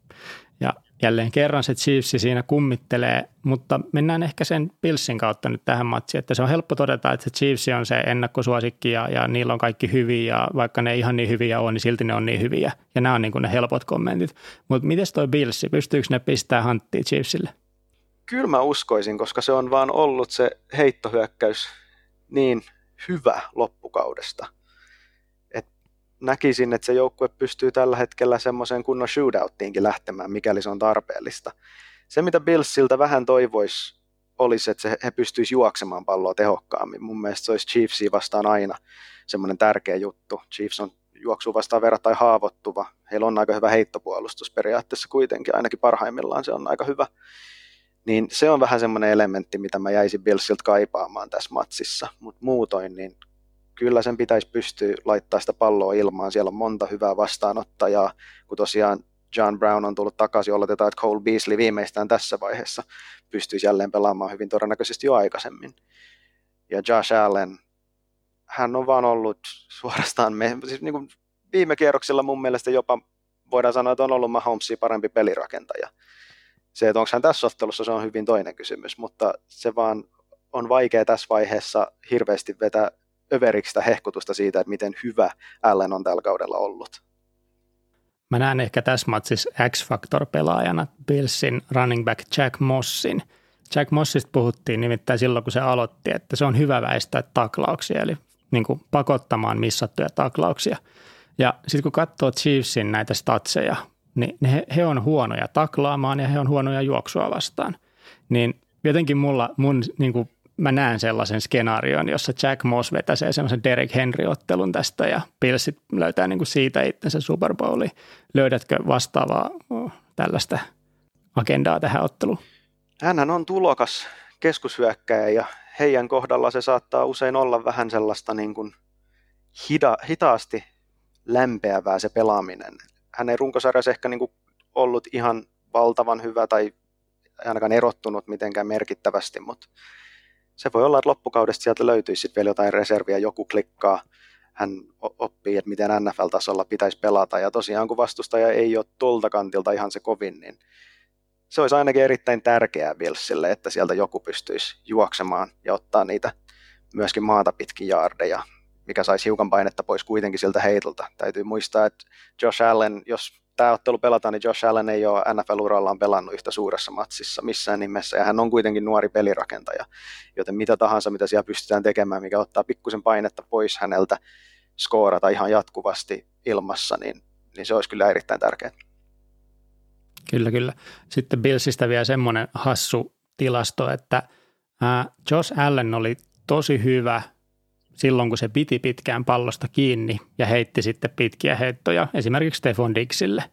Jälleen kerran se Chiefs siinä kummittelee, mutta mennään ehkä sen Billsin kautta nyt tähän matsiin, että se on helppo todeta, että se Chiefs on se ennakkosuosikki ja, ja niillä on kaikki hyviä ja vaikka ne ihan niin hyviä on, niin silti ne on niin hyviä ja nämä on niin kuin ne helpot kommentit. Mutta miten toi Billsi, pystyykö ne pistää hanttia Chiefsille? Kyllä mä uskoisin, koska se on vaan ollut se heittohyökkäys niin hyvä loppukaudesta – näkisin, että se joukkue pystyy tällä hetkellä semmoiseen kunnon shootouttiinkin lähtemään, mikäli se on tarpeellista. Se, mitä Billsiltä vähän toivoisi, olisi, että he pystyisivät juoksemaan palloa tehokkaammin. Mun mielestä se olisi Chiefsia vastaan aina semmoinen tärkeä juttu. Chiefs on juoksu vastaan verrattain haavoittuva. Heillä on aika hyvä heittopuolustus periaatteessa kuitenkin, ainakin parhaimmillaan se on aika hyvä. Niin se on vähän semmoinen elementti, mitä mä jäisin Billsiltä kaipaamaan tässä matsissa. Mutta muutoin, niin kyllä sen pitäisi pystyä laittaa sitä palloa ilmaan. Siellä on monta hyvää vastaanottajaa, kun tosiaan John Brown on tullut takaisin, oletetaan, että Cole Beasley viimeistään tässä vaiheessa pystyisi jälleen pelaamaan hyvin todennäköisesti jo aikaisemmin. Ja Josh Allen, hän on vaan ollut suorastaan, me, siis niin kuin viime kierroksilla mun mielestä jopa voidaan sanoa, että on ollut Mahomesia parempi pelirakentaja. Se, että onko hän tässä ottelussa, se on hyvin toinen kysymys, mutta se vaan on vaikea tässä vaiheessa hirveästi vetää överiksi hehkutusta siitä, että miten hyvä Allen on tällä kaudella ollut. Mä näen ehkä tässä matsissa X-Factor-pelaajana Billsin running back Jack Mossin. Jack Mossista puhuttiin nimittäin silloin, kun se aloitti, että se on hyvä väistää taklauksia, eli niin kuin pakottamaan missattuja taklauksia. Ja sitten kun katsoo Chiefsin näitä statseja, niin he, he on huonoja taklaamaan ja he on huonoja juoksua vastaan. Niin jotenkin mulla, mun niin kuin mä näen sellaisen skenaarion, jossa Jack Moss vetäsee semmoisen Derek Henry-ottelun tästä ja Pilsit löytää niin kuin siitä itsensä Super Bowliin. Löydätkö vastaavaa tällaista agendaa tähän otteluun? Hänhän on tulokas keskushyökkäjä ja heidän kohdalla se saattaa usein olla vähän sellaista niin kuin hida, hitaasti lämpeävää se pelaaminen. Hän ei runkosarjassa ehkä niin kuin ollut ihan valtavan hyvä tai ainakaan erottunut mitenkään merkittävästi, mutta se voi olla, että loppukaudesta sieltä löytyisi vielä jotain reserviä, joku klikkaa, hän oppii, että miten NFL-tasolla pitäisi pelata, ja tosiaan kun vastustaja ei ole tuolta kantilta ihan se kovin, niin se olisi ainakin erittäin tärkeää Billsille, että sieltä joku pystyisi juoksemaan ja ottaa niitä myöskin maata pitkin jaardeja, mikä saisi hiukan painetta pois kuitenkin siltä heitolta. Täytyy muistaa, että Josh Allen, jos tämä ottelu pelataan, niin Josh Allen ei ole NFL-urallaan pelannut yhtä suuressa matsissa missään nimessä, ja hän on kuitenkin nuori pelirakentaja, joten mitä tahansa, mitä siellä pystytään tekemään, mikä ottaa pikkusen painetta pois häneltä skoorata ihan jatkuvasti ilmassa, niin, niin se olisi kyllä erittäin tärkeää. Kyllä, kyllä. Sitten Billsistä vielä semmoinen hassu tilasto, että Josh Allen oli tosi hyvä silloin, kun se piti pitkään pallosta kiinni ja heitti sitten pitkiä heittoja, esimerkiksi Stefan Dixille,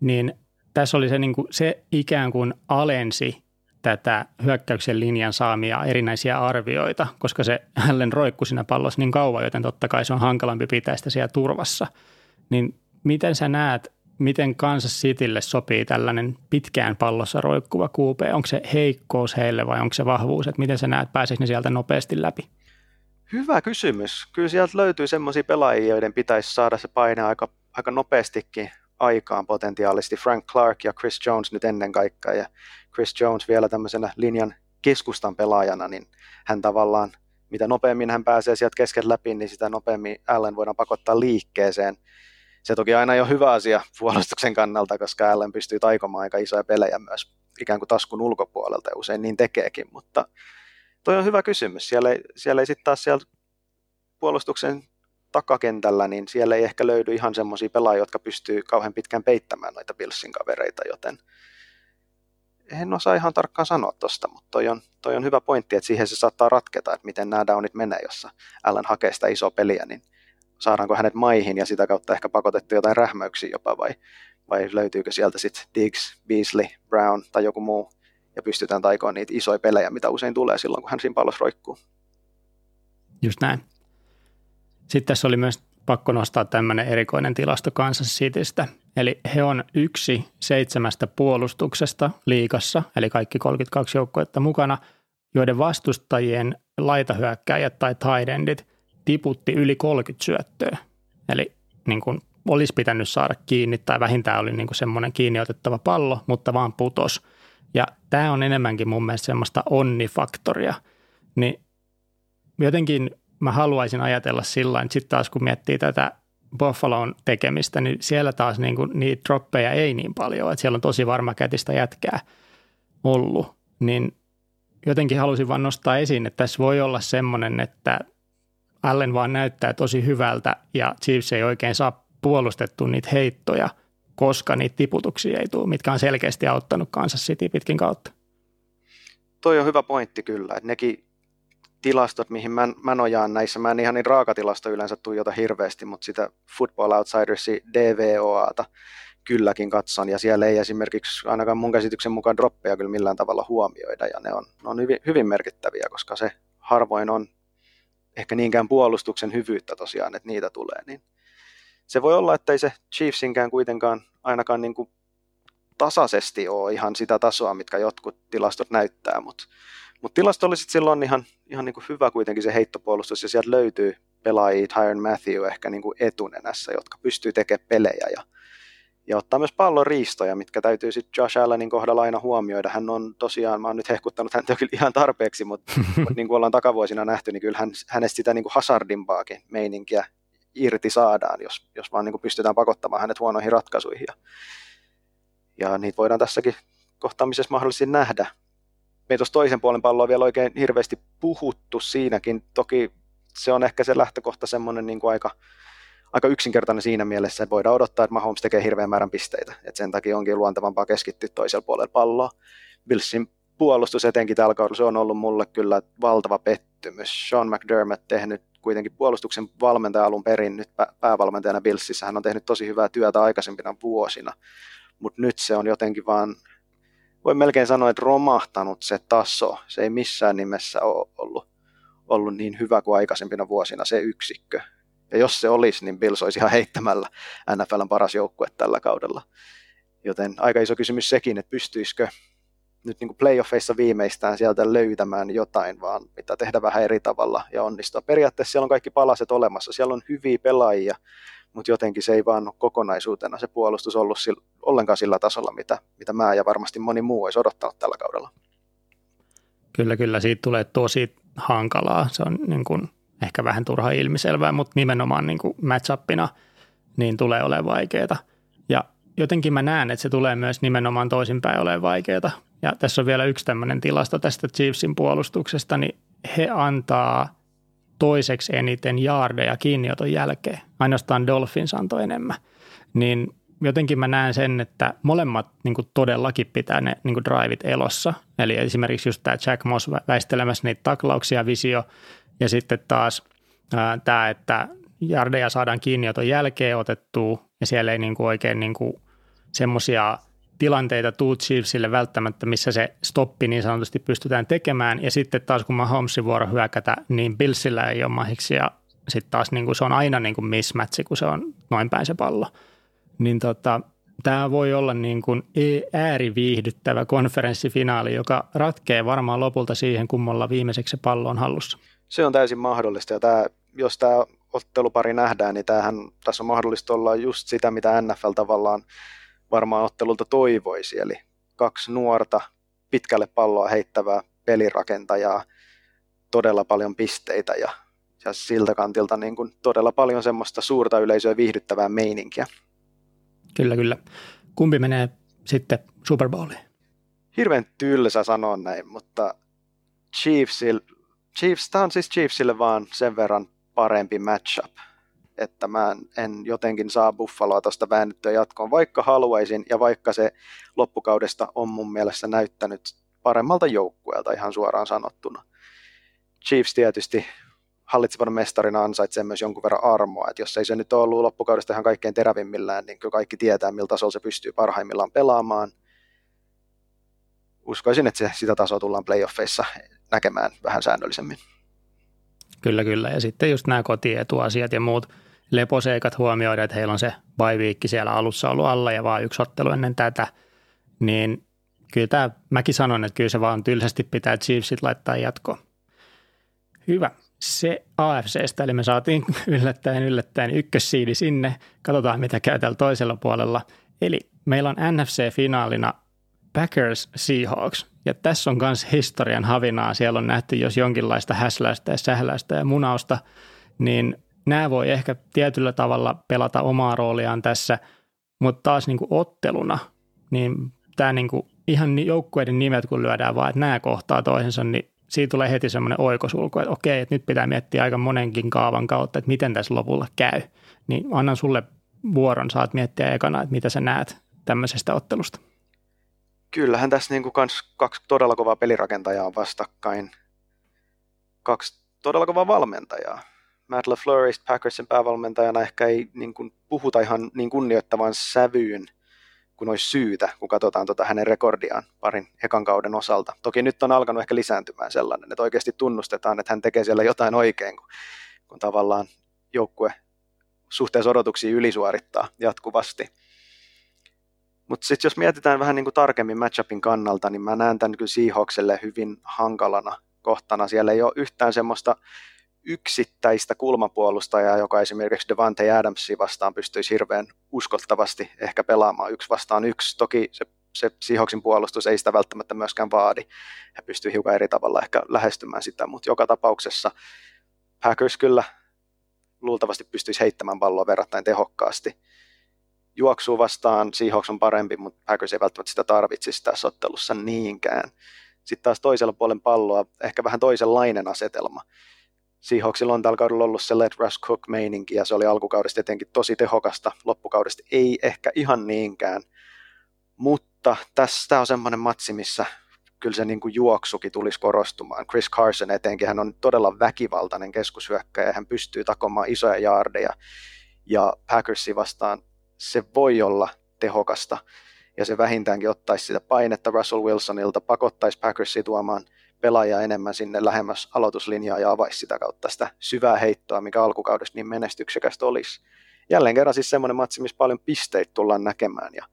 niin tässä oli se, niin kuin, se ikään kuin alensi tätä hyökkäyksen linjan saamia erinäisiä arvioita, koska se hällen roikku siinä pallossa niin kauan, joten totta kai se on hankalampi pitää sitä siellä turvassa. Niin miten sä näet, miten Kansas Citylle sopii tällainen pitkään pallossa roikkuva QP? Onko se heikkous heille vai onko se vahvuus? Että miten sä näet, pääseekö ne sieltä nopeasti läpi? Hyvä kysymys. Kyllä sieltä löytyy semmoisia pelaajia, joiden pitäisi saada se paine aika, aika nopeastikin aikaan potentiaalisesti. Frank Clark ja Chris Jones nyt ennen kaikkea. Ja Chris Jones vielä tämmöisenä linjan keskustan pelaajana, niin hän tavallaan, mitä nopeammin hän pääsee sieltä kesken läpi, niin sitä nopeammin Allen voidaan pakottaa liikkeeseen. Se toki aina ei ole hyvä asia puolustuksen kannalta, koska Allen pystyy taikomaan aika isoja pelejä myös ikään kuin taskun ulkopuolelta, ja usein niin tekeekin, mutta toi on hyvä kysymys. Siellä siellä ei sitten taas sieltä puolustuksen takakentällä, niin siellä ei ehkä löydy ihan semmoisia pelaajia, jotka pystyy kauhean pitkään peittämään noita Billsin kavereita, joten en osaa ihan tarkkaan sanoa tosta, mutta toi on, toi on hyvä pointti, että siihen se saattaa ratketa, että miten nämä downit menee, jossa Allen hakee sitä isoa peliä, niin saadaanko hänet maihin ja sitä kautta ehkä pakotettu jotain rähmäyksiä jopa vai, vai löytyykö sieltä sitten Diggs, Beasley, Brown tai joku muu ja pystytään taikoon niitä isoja pelejä, mitä usein tulee silloin, kun hän siinä pallossa roikkuu. Just näin. Sitten tässä oli myös pakko nostaa tämmöinen erikoinen tilasto Kansas Citystä. Eli he on yksi seitsemästä puolustuksesta liikassa, eli kaikki 32 joukkuetta mukana, joiden vastustajien laitahyökkäjät tai tight endit tiputti yli 30 syöttöä. Eli niin kuin olisi pitänyt saada kiinni tai vähintään oli niin kuin semmoinen kiinni otettava pallo, mutta vaan putos. Ja tämä on enemmänkin mun mielestä semmoista onnifaktoria. Niin jotenkin mä haluaisin ajatella sillä että sitten taas kun miettii tätä Buffaloon tekemistä, niin siellä taas niin kuin niitä droppeja ei niin paljon, että siellä on tosi varma kätistä jätkää ollut, niin jotenkin halusin vaan nostaa esiin, että tässä voi olla semmoinen, että Allen vaan näyttää tosi hyvältä ja Chiefs ei oikein saa puolustettu niitä heittoja, koska niitä tiputuksia ei tule, mitkä on selkeästi auttanut Kansas City pitkin kautta. Toi on hyvä pointti kyllä, että nekin tilastot, mihin mä, mä nojaan näissä. Mä en ihan niin raakatilasto yleensä tuijota hirveästi, mutta sitä Football Outsidersi DVOAta kylläkin katson, ja siellä ei esimerkiksi ainakaan mun käsityksen mukaan droppeja kyllä millään tavalla huomioida, ja ne on, ne on hyvin, hyvin merkittäviä, koska se harvoin on ehkä niinkään puolustuksen hyvyyttä tosiaan, että niitä tulee, niin se voi olla, että ei se Chiefsinkään kuitenkaan ainakaan niin kuin tasaisesti ole ihan sitä tasoa, mitkä jotkut tilastot näyttää, mutta mutta tilastollisesti silloin on ihan, ihan niin kuin hyvä kuitenkin se heittopuolustus, ja sieltä löytyy pelaajia, Tyron Matthew ehkä niin kuin etunenässä, jotka pystyy tekemään pelejä ja, ja ottaa myös pallon riistoja, mitkä täytyy sitten Josh Allenin kohdalla aina huomioida. Hän on tosiaan, mä oon nyt hehkuttanut häntä kyllä ihan tarpeeksi, mutta, mutta niin kuin ollaan takavuosina nähty, niin kyllä hän, hänestä sitä niin kuin hazardimpaakin meininkiä irti saadaan, jos, jos vaan niin kuin pystytään pakottamaan hänet huonoihin ratkaisuihin. Ja, ja niitä voidaan tässäkin kohtaamisessa mahdollisesti nähdä me ei toisen puolen palloa vielä oikein hirveästi puhuttu siinäkin. Toki se on ehkä se lähtökohta semmoinen niin kuin aika, aika yksinkertainen siinä mielessä, että voidaan odottaa, että Mahomes tekee hirveän määrän pisteitä. Et sen takia onkin luontevampaa keskittyä toisella puolella palloa. Billsin puolustus etenkin tällä kaudella, se on ollut mulle kyllä valtava pettymys. Sean McDermott tehnyt kuitenkin puolustuksen valmentaja alun perin nyt päävalmentajana Billsissä. Hän on tehnyt tosi hyvää työtä aikaisempina vuosina, mutta nyt se on jotenkin vaan voi melkein sanoa, että romahtanut se taso. Se ei missään nimessä ole ollut, ollut niin hyvä kuin aikaisempina vuosina se yksikkö. Ja jos se olisi, niin Bills olisi ihan heittämällä NFLn paras joukkue tällä kaudella. Joten aika iso kysymys sekin, että pystyisikö nyt niin kuin playoffeissa viimeistään sieltä löytämään jotain, vaan mitä tehdä vähän eri tavalla ja onnistua. Periaatteessa siellä on kaikki palaset olemassa, siellä on hyviä pelaajia, mutta jotenkin se ei vaan ole kokonaisuutena se puolustus ollut sillä, ollenkaan sillä tasolla, mitä, mitä mä ja varmasti moni muu olisi odottanut tällä kaudella. Kyllä, kyllä, siitä tulee tosi hankalaa. Se on niin kuin ehkä vähän turha ilmiselvää, mutta nimenomaan niin kuin match-upina niin tulee olemaan vaikeaa. Ja jotenkin mä näen, että se tulee myös nimenomaan toisinpäin olemaan vaikeaa. Ja tässä on vielä yksi tämmöinen tilasto tästä Chiefsin puolustuksesta, niin he antaa toiseksi eniten jaardeja kiinnioton jälkeen. Ainoastaan Dolphins antoi enemmän. Niin jotenkin mä näen sen, että molemmat niin kuin todellakin pitää ne niin kuin drivit elossa. Eli esimerkiksi just tämä Jack Moss väistelemässä niitä taklauksia visio ja sitten taas ää, tämä, että jardeja saadaan kiinnioton jälkeen otettua ja siellä ei niin kuin oikein niin kuin semmoisia tilanteita tuu Chiefsille välttämättä, missä se stoppi niin sanotusti pystytään tekemään. Ja sitten taas kun Mahomesin vuoro hyökätä, niin Billsillä ei ole mahiksi ja sitten taas niin kuin se on aina niin kuin mismatchi, kun se on noin päin se pallo. Niin tota, tämä voi olla niin kuin ääriviihdyttävä konferenssifinaali, joka ratkee varmaan lopulta siihen, kummalla viimeiseksi se pallo on hallussa. Se on täysin mahdollista ja tämä, jos tämä ottelupari nähdään, niin tämähän, tässä on mahdollista olla just sitä, mitä NFL tavallaan varmaan ottelulta toivoisi, eli kaksi nuorta pitkälle palloa heittävää pelirakentajaa, todella paljon pisteitä ja, ja siltä kantilta niin kuin todella paljon semmoista suurta yleisöä viihdyttävää meininkiä. Kyllä, kyllä. Kumpi menee sitten Super Bowliin? Hirveän tylsä sanoa näin, mutta Chiefsille, Chiefs, tämä on siis Chiefsille vaan sen verran parempi matchup että mä en jotenkin saa Buffaloa tuosta väännettyä jatkoon, vaikka haluaisin ja vaikka se loppukaudesta on mun mielestä näyttänyt paremmalta joukkueelta ihan suoraan sanottuna. Chiefs tietysti hallitsevan mestarina ansaitsee myös jonkun verran armoa, että jos ei se nyt ollut loppukaudesta ihan kaikkein terävimmillään, niin kyllä kaikki tietää, millä tasolla se pystyy parhaimmillaan pelaamaan. Uskoisin, että se, sitä tasoa tullaan playoffeissa näkemään vähän säännöllisemmin. Kyllä, kyllä. Ja sitten just nämä kotietuasiat ja muut – leposeikat huomioida, että heillä on se bye siellä alussa ollut alla ja vaan yksi ottelu ennen tätä, niin kyllä tämä, mäkin sanon, että kyllä se vaan tylsästi pitää Chiefsit laittaa jatkoon. Hyvä. Se AFCstä, eli me saatiin yllättäen yllättäen ykkössiidi sinne. Katsotaan, mitä käy täällä toisella puolella. Eli meillä on NFC-finaalina Packers Seahawks. Ja tässä on myös historian havinaa. Siellä on nähty jos jonkinlaista häsläystä ja sähläystä ja munausta. Niin nämä voi ehkä tietyllä tavalla pelata omaa rooliaan tässä, mutta taas niin kuin otteluna, niin tämä niin kuin ihan joukkueiden nimet kun lyödään vaan, että nämä kohtaa toisensa, niin siitä tulee heti semmoinen oikosulku, että okei, että nyt pitää miettiä aika monenkin kaavan kautta, että miten tässä lopulla käy. Niin annan sulle vuoron, saat miettiä ekana, että mitä sä näet tämmöisestä ottelusta. Kyllähän tässä niin kuin kans kaksi todella kovaa pelirakentajaa on vastakkain. Kaksi todella kovaa valmentajaa. Matt LaFleurista Packersin päävalmentajana ehkä ei niin kuin, puhuta ihan niin kunnioittavan sävyyn kuin olisi syytä, kun katsotaan tuota hänen rekordiaan parin ekan kauden osalta. Toki nyt on alkanut ehkä lisääntymään sellainen, että oikeasti tunnustetaan, että hän tekee siellä jotain oikein, kun, kun tavallaan joukkue suhteessa odotuksiin ylisuorittaa jatkuvasti. Mutta sitten jos mietitään vähän niin kuin tarkemmin matchupin kannalta, niin mä näen tämän kyllä Seahawkselle hyvin hankalana kohtana. Siellä ei ole yhtään semmoista yksittäistä kulmapuolustajaa, joka esimerkiksi Devante Adamsi vastaan pystyisi hirveän uskottavasti ehkä pelaamaan yksi vastaan yksi. Toki se, se Seahawksin puolustus ei sitä välttämättä myöskään vaadi. He pystyy hiukan eri tavalla ehkä lähestymään sitä, mutta joka tapauksessa Packers kyllä luultavasti pystyisi heittämään palloa verrattain tehokkaasti. Juoksuu vastaan Seahawks on parempi, mutta Packers ei välttämättä sitä tarvitsisi tässä ottelussa niinkään. Sitten taas toisella puolen palloa ehkä vähän toisenlainen asetelma. Seahawksilla on tällä kaudella ollut se Let Russ Cook-meininki, ja se oli alkukaudesta etenkin tosi tehokasta, loppukaudesta ei ehkä ihan niinkään, mutta tässä on semmoinen matsi, missä kyllä se niin kuin juoksukin tulisi korostumaan. Chris Carson etenkin, hän on todella väkivaltainen keskushyökkäjä, hän pystyy takomaan isoja jaardeja, ja Packersi vastaan se voi olla tehokasta. ja se vähintäänkin ottaisi sitä painetta Russell Wilsonilta, pakottaisi Packersia tuomaan pelaajia enemmän sinne lähemmäs aloituslinjaa ja avaisi sitä kautta sitä syvää heittoa, mikä alkukaudesta niin menestyksekästä olisi. Jälleen kerran siis semmoinen matsi, missä paljon pisteitä tullaan näkemään ja,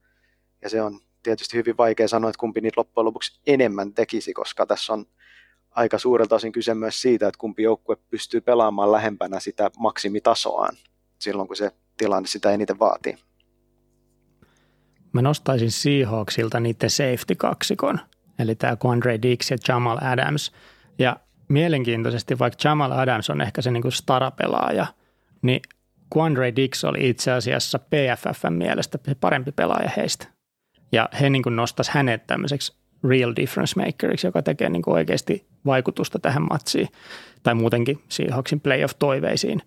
ja se on tietysti hyvin vaikea sanoa, että kumpi niitä loppujen lopuksi enemmän tekisi, koska tässä on aika suurelta osin kyse myös siitä, että kumpi joukkue pystyy pelaamaan lähempänä sitä maksimitasoaan silloin, kun se tilanne sitä eniten vaatii. Mä nostaisin Seahawksilta niiden safety-kaksikon, eli tämä Quandre Dix ja Jamal Adams. Ja mielenkiintoisesti, vaikka Jamal Adams on ehkä se niin starapelaaja, niin Quandre Dix oli itse asiassa PFFn mielestä se parempi pelaaja heistä. Ja he niin nostaisi hänet tämmöiseksi real difference makeriksi, joka tekee niin oikeasti vaikutusta tähän matsiin tai muutenkin Seahawksin playoff-toiveisiin.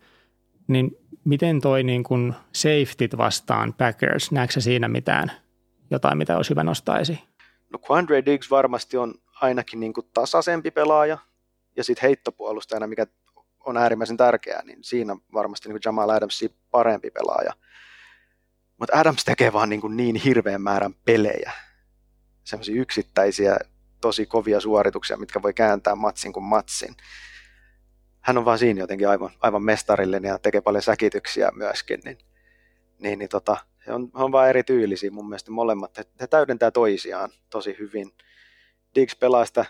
Niin miten toi niin kuin safetyt vastaan Packers, näetkö siinä mitään jotain, mitä olisi hyvä nostaa esiin? No Quandre Diggs varmasti on ainakin niin kuin tasaisempi pelaaja ja sitten heittopuolustajana, mikä on äärimmäisen tärkeää, niin siinä varmasti niin kuin Jamal Adams parempi pelaaja. Mutta Adams tekee vaan niin, kuin niin hirveän määrän pelejä, semmoisia yksittäisiä tosi kovia suorituksia, mitkä voi kääntää matsin kuin matsin hän on vaan siinä jotenkin aivan, aivan mestarillinen ja tekee paljon säkityksiä myöskin, niin, niin, niin tota, he, on, he on vaan eri tyylisiä mun mielestä molemmat. He, he täydentää toisiaan tosi hyvin. Diggs pelaa sitä,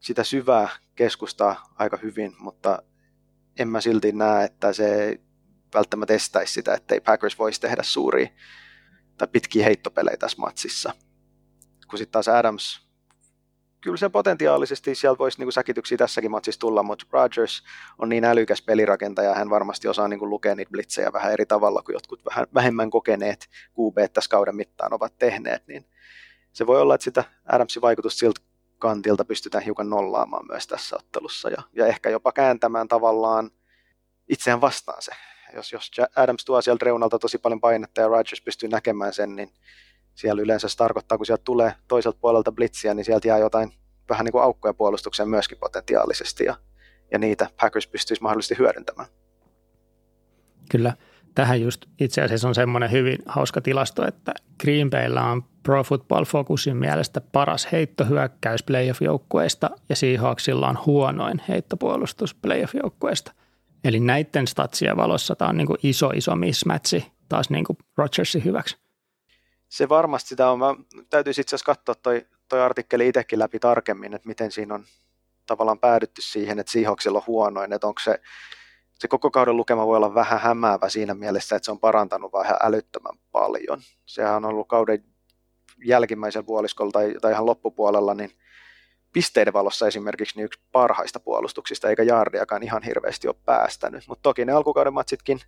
sitä syvää keskustaa aika hyvin, mutta en mä silti näe, että se välttämättä estäisi sitä, ettei Packers voisi tehdä suuria tai pitkiä heittopelejä tässä matsissa. Kun sitten taas Adams kyllä se potentiaalisesti sieltä voisi niin säkityksiä tässäkin matsissa tulla, mutta Rogers on niin älykäs pelirakentaja, hän varmasti osaa niin kuin lukea niitä blitzejä vähän eri tavalla kuin jotkut vähän vähemmän kokeneet QB tässä kauden mittaan ovat tehneet, niin se voi olla, että sitä Adamsin vaikutusta siltä kantilta pystytään hiukan nollaamaan myös tässä ottelussa ja, ja ehkä jopa kääntämään tavallaan itseään vastaan se. Jos, jos Adams tuo sieltä reunalta tosi paljon painetta ja Rodgers pystyy näkemään sen, niin siellä yleensä se tarkoittaa, kun sieltä tulee toiselta puolelta blitsiä, niin sieltä jää jotain vähän niin kuin aukkoja puolustukseen myöskin potentiaalisesti, ja, ja niitä Packers pystyisi mahdollisesti hyödyntämään. Kyllä. Tähän just itse asiassa on semmoinen hyvin hauska tilasto, että Green Bayllä on Pro Football Focusin mielestä paras heittohyökkäys playoff-joukkueista ja Seahawksilla on huonoin heittopuolustus playoff-joukkueista. Eli näiden statsien valossa tämä on niin kuin iso, iso mismatchi taas niin kuin Rodgersin hyväksi se varmasti sitä on. Mä täytyisi itse asiassa katsoa toi, toi artikkeli itsekin läpi tarkemmin, että miten siinä on tavallaan päädytty siihen, että Seahawksilla on huonoin, että onko se, se koko kauden lukema voi olla vähän hämäävä siinä mielessä, että se on parantanut vähän älyttömän paljon. Sehän on ollut kauden jälkimmäisen puoliskolla tai, tai ihan loppupuolella, niin pisteiden valossa esimerkiksi niin yksi parhaista puolustuksista, eikä jaardiakaan ihan hirveästi ole päästänyt. Mutta toki ne alkukauden matsitkin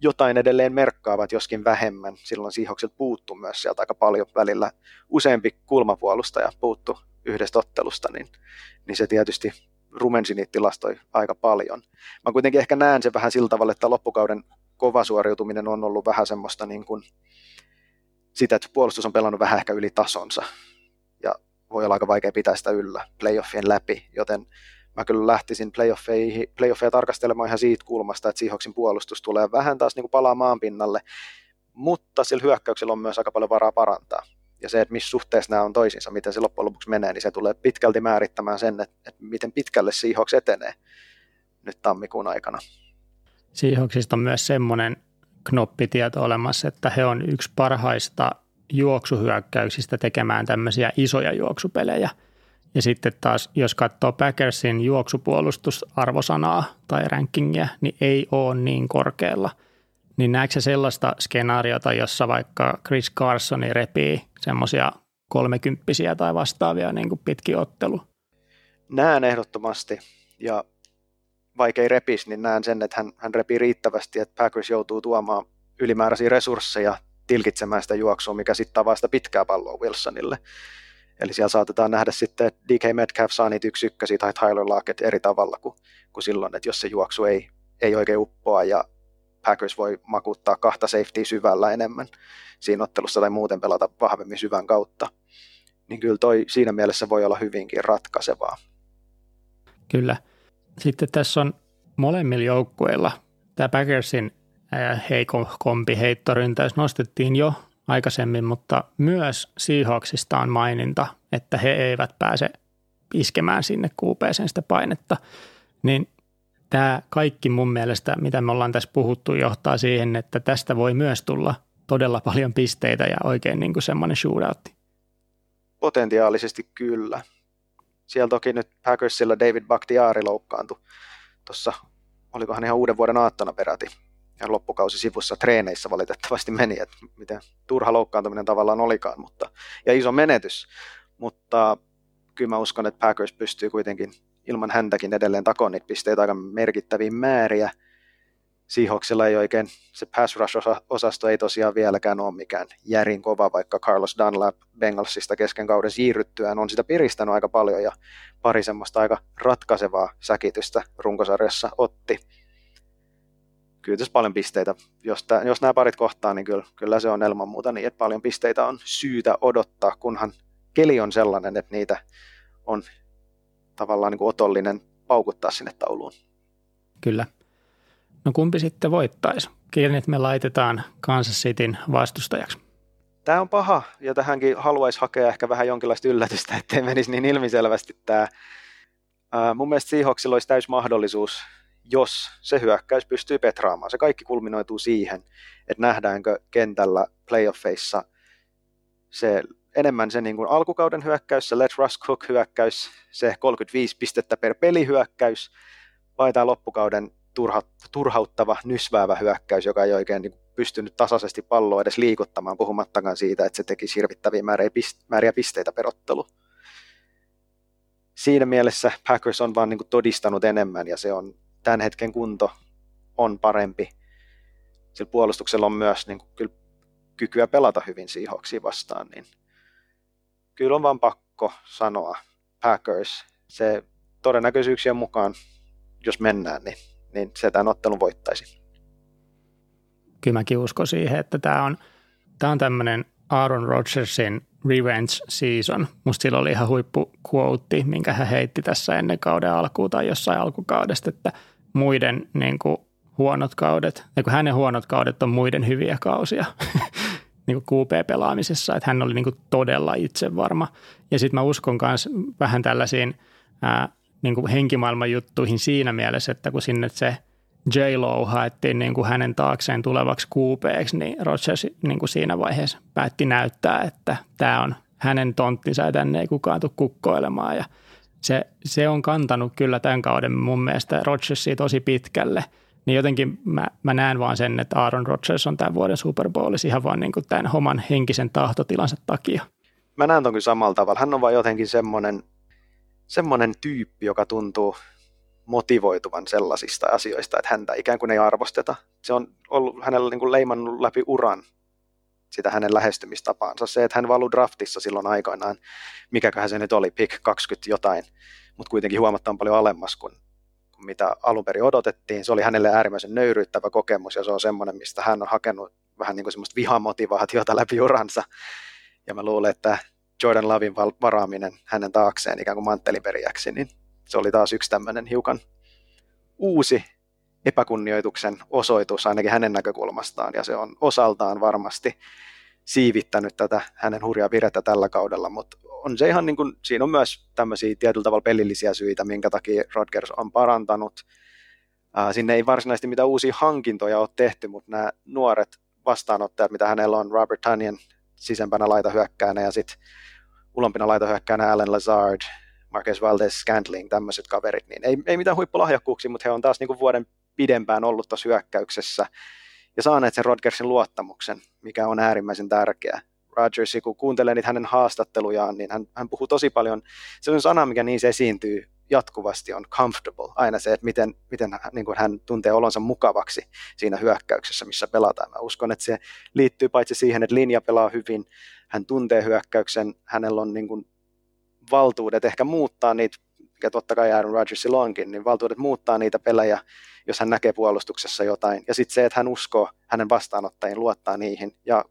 jotain edelleen merkkaavat, joskin vähemmän. Silloin Seahawksilta puuttu myös sieltä aika paljon välillä. Useampi kulmapuolustaja puuttu yhdestä ottelusta, niin, niin se tietysti rumensi niitä tilastoi aika paljon. Mä kuitenkin ehkä näen sen vähän sillä tavalla, että loppukauden kova suoriutuminen on ollut vähän semmoista niin kuin sitä, että puolustus on pelannut vähän ehkä yli tasonsa voi olla aika vaikea pitää sitä yllä playoffien läpi, joten mä kyllä lähtisin playoffeihin, playoffeja tarkastelemaan ihan siitä kulmasta, että Seahawksin puolustus tulee vähän taas niin kuin palaa maan pinnalle, mutta sillä hyökkäyksellä on myös aika paljon varaa parantaa. Ja se, että missä suhteessa nämä on toisiinsa, miten se loppujen lopuksi menee, niin se tulee pitkälti määrittämään sen, että, että miten pitkälle Seahawks etenee nyt tammikuun aikana. Seahawksista on myös semmoinen knoppitieto olemassa, että he on yksi parhaista juoksuhyökkäyksistä tekemään tämmöisiä isoja juoksupelejä. Ja sitten taas, jos katsoo Packersin juoksupuolustusarvosanaa tai rankingia, niin ei ole niin korkealla. Niin näetkö sellaista skenaariota, jossa vaikka Chris Carson repii semmoisia kolmekymppisiä tai vastaavia niin kuin pitki ottelu? Näen ehdottomasti. Ja vaikka ei repisi, niin näen sen, että hän, hän repii riittävästi, että Packers joutuu tuomaan ylimääräisiä resursseja tilkitsemään sitä juoksua, mikä sitten avaa sitä pitkää palloa Wilsonille. Eli siellä saatetaan nähdä sitten, että DK Metcalf saa niitä yksi ykkösiä tai Tyler Lockett eri tavalla kuin, kuin silloin, että jos se juoksu ei, ei oikein uppoa ja Packers voi makuuttaa kahta safety syvällä enemmän siinä ottelussa tai muuten pelata vahvemmin syvän kautta, niin kyllä toi siinä mielessä voi olla hyvinkin ratkaisevaa. Kyllä. Sitten tässä on molemmilla joukkueilla tämä Packersin heikompi heittoryntäys nostettiin jo aikaisemmin, mutta myös Seahawksista on maininta, että he eivät pääse iskemään sinne kuupeeseen sitä painetta, niin tämä kaikki mun mielestä, mitä me ollaan tässä puhuttu, johtaa siihen, että tästä voi myös tulla todella paljon pisteitä ja oikein niin kuin semmoinen shootoutti. Potentiaalisesti kyllä. Siellä toki nyt Packersilla David Bakhtiari loukkaantui tuossa, olikohan ihan uuden vuoden aattona peräti. Loppukausi sivussa treeneissä valitettavasti meni, että miten turha loukkaantuminen tavallaan olikaan, mutta, ja iso menetys. Mutta kyllä mä uskon, että Packers pystyy kuitenkin ilman häntäkin edelleen takoon niitä pisteitä aika merkittäviin määriä. Seahawksilla ei oikein, se pass rush-osasto ei tosiaan vieläkään ole mikään järin kova, vaikka Carlos Dunlap Bengalsista kesken kauden siirryttyään on sitä piristänyt aika paljon ja pari semmoista aika ratkaisevaa säkitystä runkosarjassa otti. Kyllä tässä paljon pisteitä, jos, tämä, jos nämä parit kohtaa, niin kyllä, kyllä se on ilman muuta niin, että paljon pisteitä on syytä odottaa, kunhan keli on sellainen, että niitä on tavallaan niin kuin otollinen paukuttaa sinne tauluun. Kyllä. No kumpi sitten voittaisi? Kenet me laitetaan Kansas Cityn vastustajaksi? Tämä on paha, ja tähänkin haluaisi hakea ehkä vähän jonkinlaista yllätystä, ettei menisi niin ilmiselvästi tämä. Ää, mun mielestä Seahawksilla olisi täys mahdollisuus, jos se hyökkäys pystyy petraamaan. Se kaikki kulminoituu siihen, että nähdäänkö kentällä playoffeissa se enemmän se niin kuin alkukauden hyökkäys, se Let Russ Cook hyökkäys, se 35 pistettä per peli hyökkäys, vai tämä loppukauden turha, turhauttava, nysväävä hyökkäys, joka ei oikein niin pystynyt tasaisesti palloa edes liikuttamaan, puhumattakaan siitä, että se teki hirvittäviä määriä, määriä pisteitä perottelu. Siinä mielessä Packers on vaan niin kuin todistanut enemmän, ja se on tämän hetken kunto on parempi. Sillä puolustuksella on myös niin kuin, kyllä kykyä pelata hyvin Seahawksia vastaan, niin kyllä on vaan pakko sanoa Packers. Se todennäköisyyksien mukaan, jos mennään, niin, niin se tämän ottelun voittaisi. Kyllä mäkin uskon siihen, että tämä on, tämä on tämmöinen Aaron Rodgersin revenge season. Musta sillä oli ihan huippu quote, minkä hän heitti tässä ennen kauden alkuun tai jossain alkukaudesta, että muiden niin kuin, huonot kaudet, ja kun hänen huonot kaudet on muiden hyviä kausia. niin QP-pelaamisessa, että hän oli niin kuin todella itsevarma. Ja sitten mä uskon myös vähän tällaisiin ää, niin kuin henkimaailman juttuihin siinä mielessä, että kun sinne se J-Lo haettiin niin kuin hänen taakseen tulevaksi QPksi, niin Rodgers niin kuin siinä vaiheessa päätti näyttää, että tämä on hänen tonttinsa ja tänne ei kukaan tule kukkoilemaan. Ja se, se on kantanut kyllä tämän kauden mun mielestä Rodgersia tosi pitkälle – niin jotenkin mä, mä näen vaan sen, että Aaron Rodgers on tämän vuoden Super Bowlissa ihan vaan niin kuin tämän oman henkisen tahtotilansa takia. Mä näen kyllä samalla tavalla. Hän on vaan jotenkin semmoinen, semmoinen tyyppi, joka tuntuu motivoituvan sellaisista asioista, että häntä ikään kuin ei arvosteta. Se on ollut hänellä niin kuin leimannut läpi uran sitä hänen lähestymistapaansa. Se, että hän valui draftissa silloin aikoinaan, mikäköhän se nyt oli, pick 20 jotain, mutta kuitenkin huomattavan paljon alemmas kuin mitä alun perin odotettiin. Se oli hänelle äärimmäisen nöyryyttävä kokemus ja se on semmoinen, mistä hän on hakenut vähän niin kuin semmoista vihamotivaatiota läpi uransa. Ja mä luulen, että Jordan Lavin varaaminen hänen taakseen ikään kuin manttelinperijäksi, niin se oli taas yksi tämmöinen hiukan uusi epäkunnioituksen osoitus ainakin hänen näkökulmastaan, ja se on osaltaan varmasti siivittänyt tätä hänen hurjaa virettä tällä kaudella, mutta on se ihan niin kuin, siinä on myös tämmöisiä tietyllä tavalla pelillisiä syitä, minkä takia Rodgers on parantanut. Sinne ei varsinaisesti mitään uusia hankintoja ole tehty, mutta nämä nuoret vastaanottajat, mitä hänellä on, Robert Tunyon sisempänä laitahyökkäänä ja sitten ulompina laitahyökkäänä Alan Lazard, Marcus Valdez Scantling, tämmöiset kaverit, niin ei, ei mitään huippulahjakkuuksia, mutta he on taas niin kuin vuoden pidempään ollut tuossa hyökkäyksessä ja saaneet sen Rodgersin luottamuksen, mikä on äärimmäisen tärkeää. Rodgers, kun kuuntelee niitä hänen haastattelujaan, niin hän, hän puhuu tosi paljon, se on sana, mikä se esiintyy jatkuvasti, on comfortable, aina se, että miten, miten niin kuin hän tuntee olonsa mukavaksi siinä hyökkäyksessä, missä pelataan. Mä uskon, että se liittyy paitsi siihen, että linja pelaa hyvin, hän tuntee hyökkäyksen, hänellä on niin kuin valtuudet ehkä muuttaa niitä, mikä totta kai Aaron Rodgersilla onkin, niin valtuudet muuttaa niitä pelejä, jos hän näkee puolustuksessa jotain. Ja sitten se, että hän uskoo hänen vastaanottajiin, luottaa niihin ja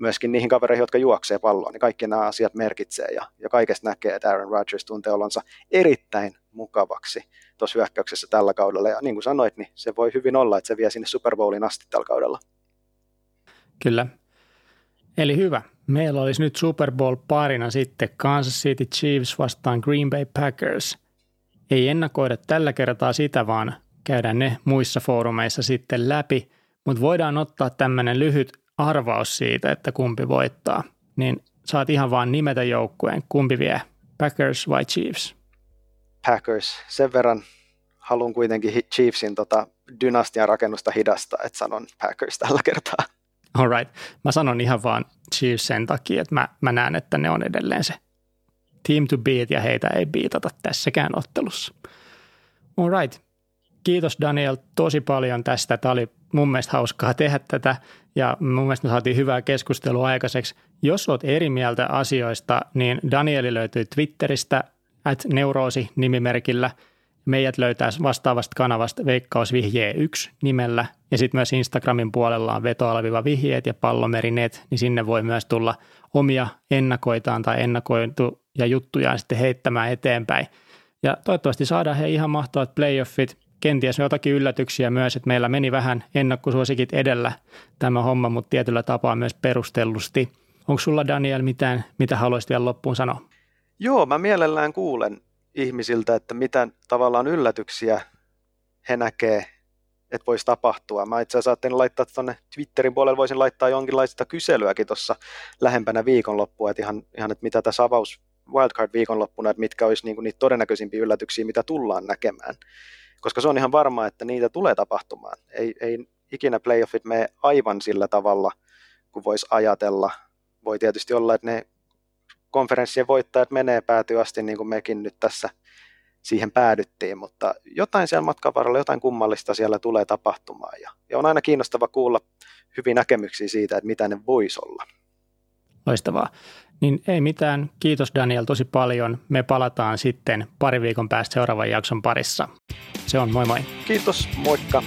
myöskin niihin kavereihin, jotka juoksee palloa, niin kaikki nämä asiat merkitsee ja, ja kaikesta näkee, että Aaron Rodgers tuntee olonsa erittäin mukavaksi tuossa hyökkäyksessä tällä kaudella. Ja niin kuin sanoit, niin se voi hyvin olla, että se vie sinne Super Bowlin asti tällä kaudella. Kyllä. Eli hyvä. Meillä olisi nyt Super Bowl parina sitten Kansas City Chiefs vastaan Green Bay Packers. Ei ennakoida tällä kertaa sitä, vaan käydään ne muissa foorumeissa sitten läpi, mutta voidaan ottaa tämmöinen lyhyt arvaus siitä, että kumpi voittaa. Niin saat ihan vaan nimetä joukkueen, kumpi vie, Packers vai Chiefs? Packers. Sen verran haluan kuitenkin Chiefsin tota dynastian rakennusta hidasta, että sanon Packers tällä kertaa. All right. Mä sanon ihan vaan Chiefs sen takia, että mä, mä näen, että ne on edelleen se team to beat ja heitä ei biitata tässäkään ottelussa. All right. Kiitos Daniel tosi paljon tästä. Tämä oli mun mielestä hauskaa tehdä tätä ja mun mielestä me saatiin hyvää keskustelua aikaiseksi. Jos olet eri mieltä asioista, niin Danieli löytyy Twitteristä at neuroosi nimimerkillä – Meidät löytää vastaavasta kanavasta Veikkausvihjee 1 nimellä ja sitten myös Instagramin puolella on vetoalviva vihjeet ja pallomerinet, niin sinne voi myös tulla omia ennakoitaan tai ennakoitu ja juttujaan sitten heittämään eteenpäin. Ja toivottavasti saadaan he ihan mahtavat playoffit, kenties jotakin yllätyksiä myös, että meillä meni vähän ennakkosuosikit edellä tämä homma, mutta tietyllä tapaa myös perustellusti. Onko sulla Daniel mitään, mitä haluaisit vielä loppuun sanoa? Joo, mä mielellään kuulen ihmisiltä, että mitä tavallaan yllätyksiä he näkee, että voisi tapahtua. Mä itse asiassa ajattelin laittaa tuonne Twitterin puolelle, voisin laittaa jonkinlaista kyselyäkin tuossa lähempänä viikonloppua, että ihan, ihan että mitä tässä avaus wildcard viikonloppuna, että mitkä olisi niinku niitä todennäköisimpiä yllätyksiä, mitä tullaan näkemään. Koska se on ihan varmaa, että niitä tulee tapahtumaan. Ei, ei ikinä playoffit mene aivan sillä tavalla, kuin voisi ajatella. Voi tietysti olla, että ne konferenssien voittajat menee päätyy asti, niin kuin mekin nyt tässä siihen päädyttiin, mutta jotain siellä matkan varrella, jotain kummallista siellä tulee tapahtumaan. Ja, ja on aina kiinnostava kuulla hyviä näkemyksiä siitä, että mitä ne voisi olla. Loistavaa. Niin ei mitään. Kiitos Daniel tosi paljon. Me palataan sitten pari viikon päästä seuraavan jakson parissa. Se on moi moi. Kiitos, moikka.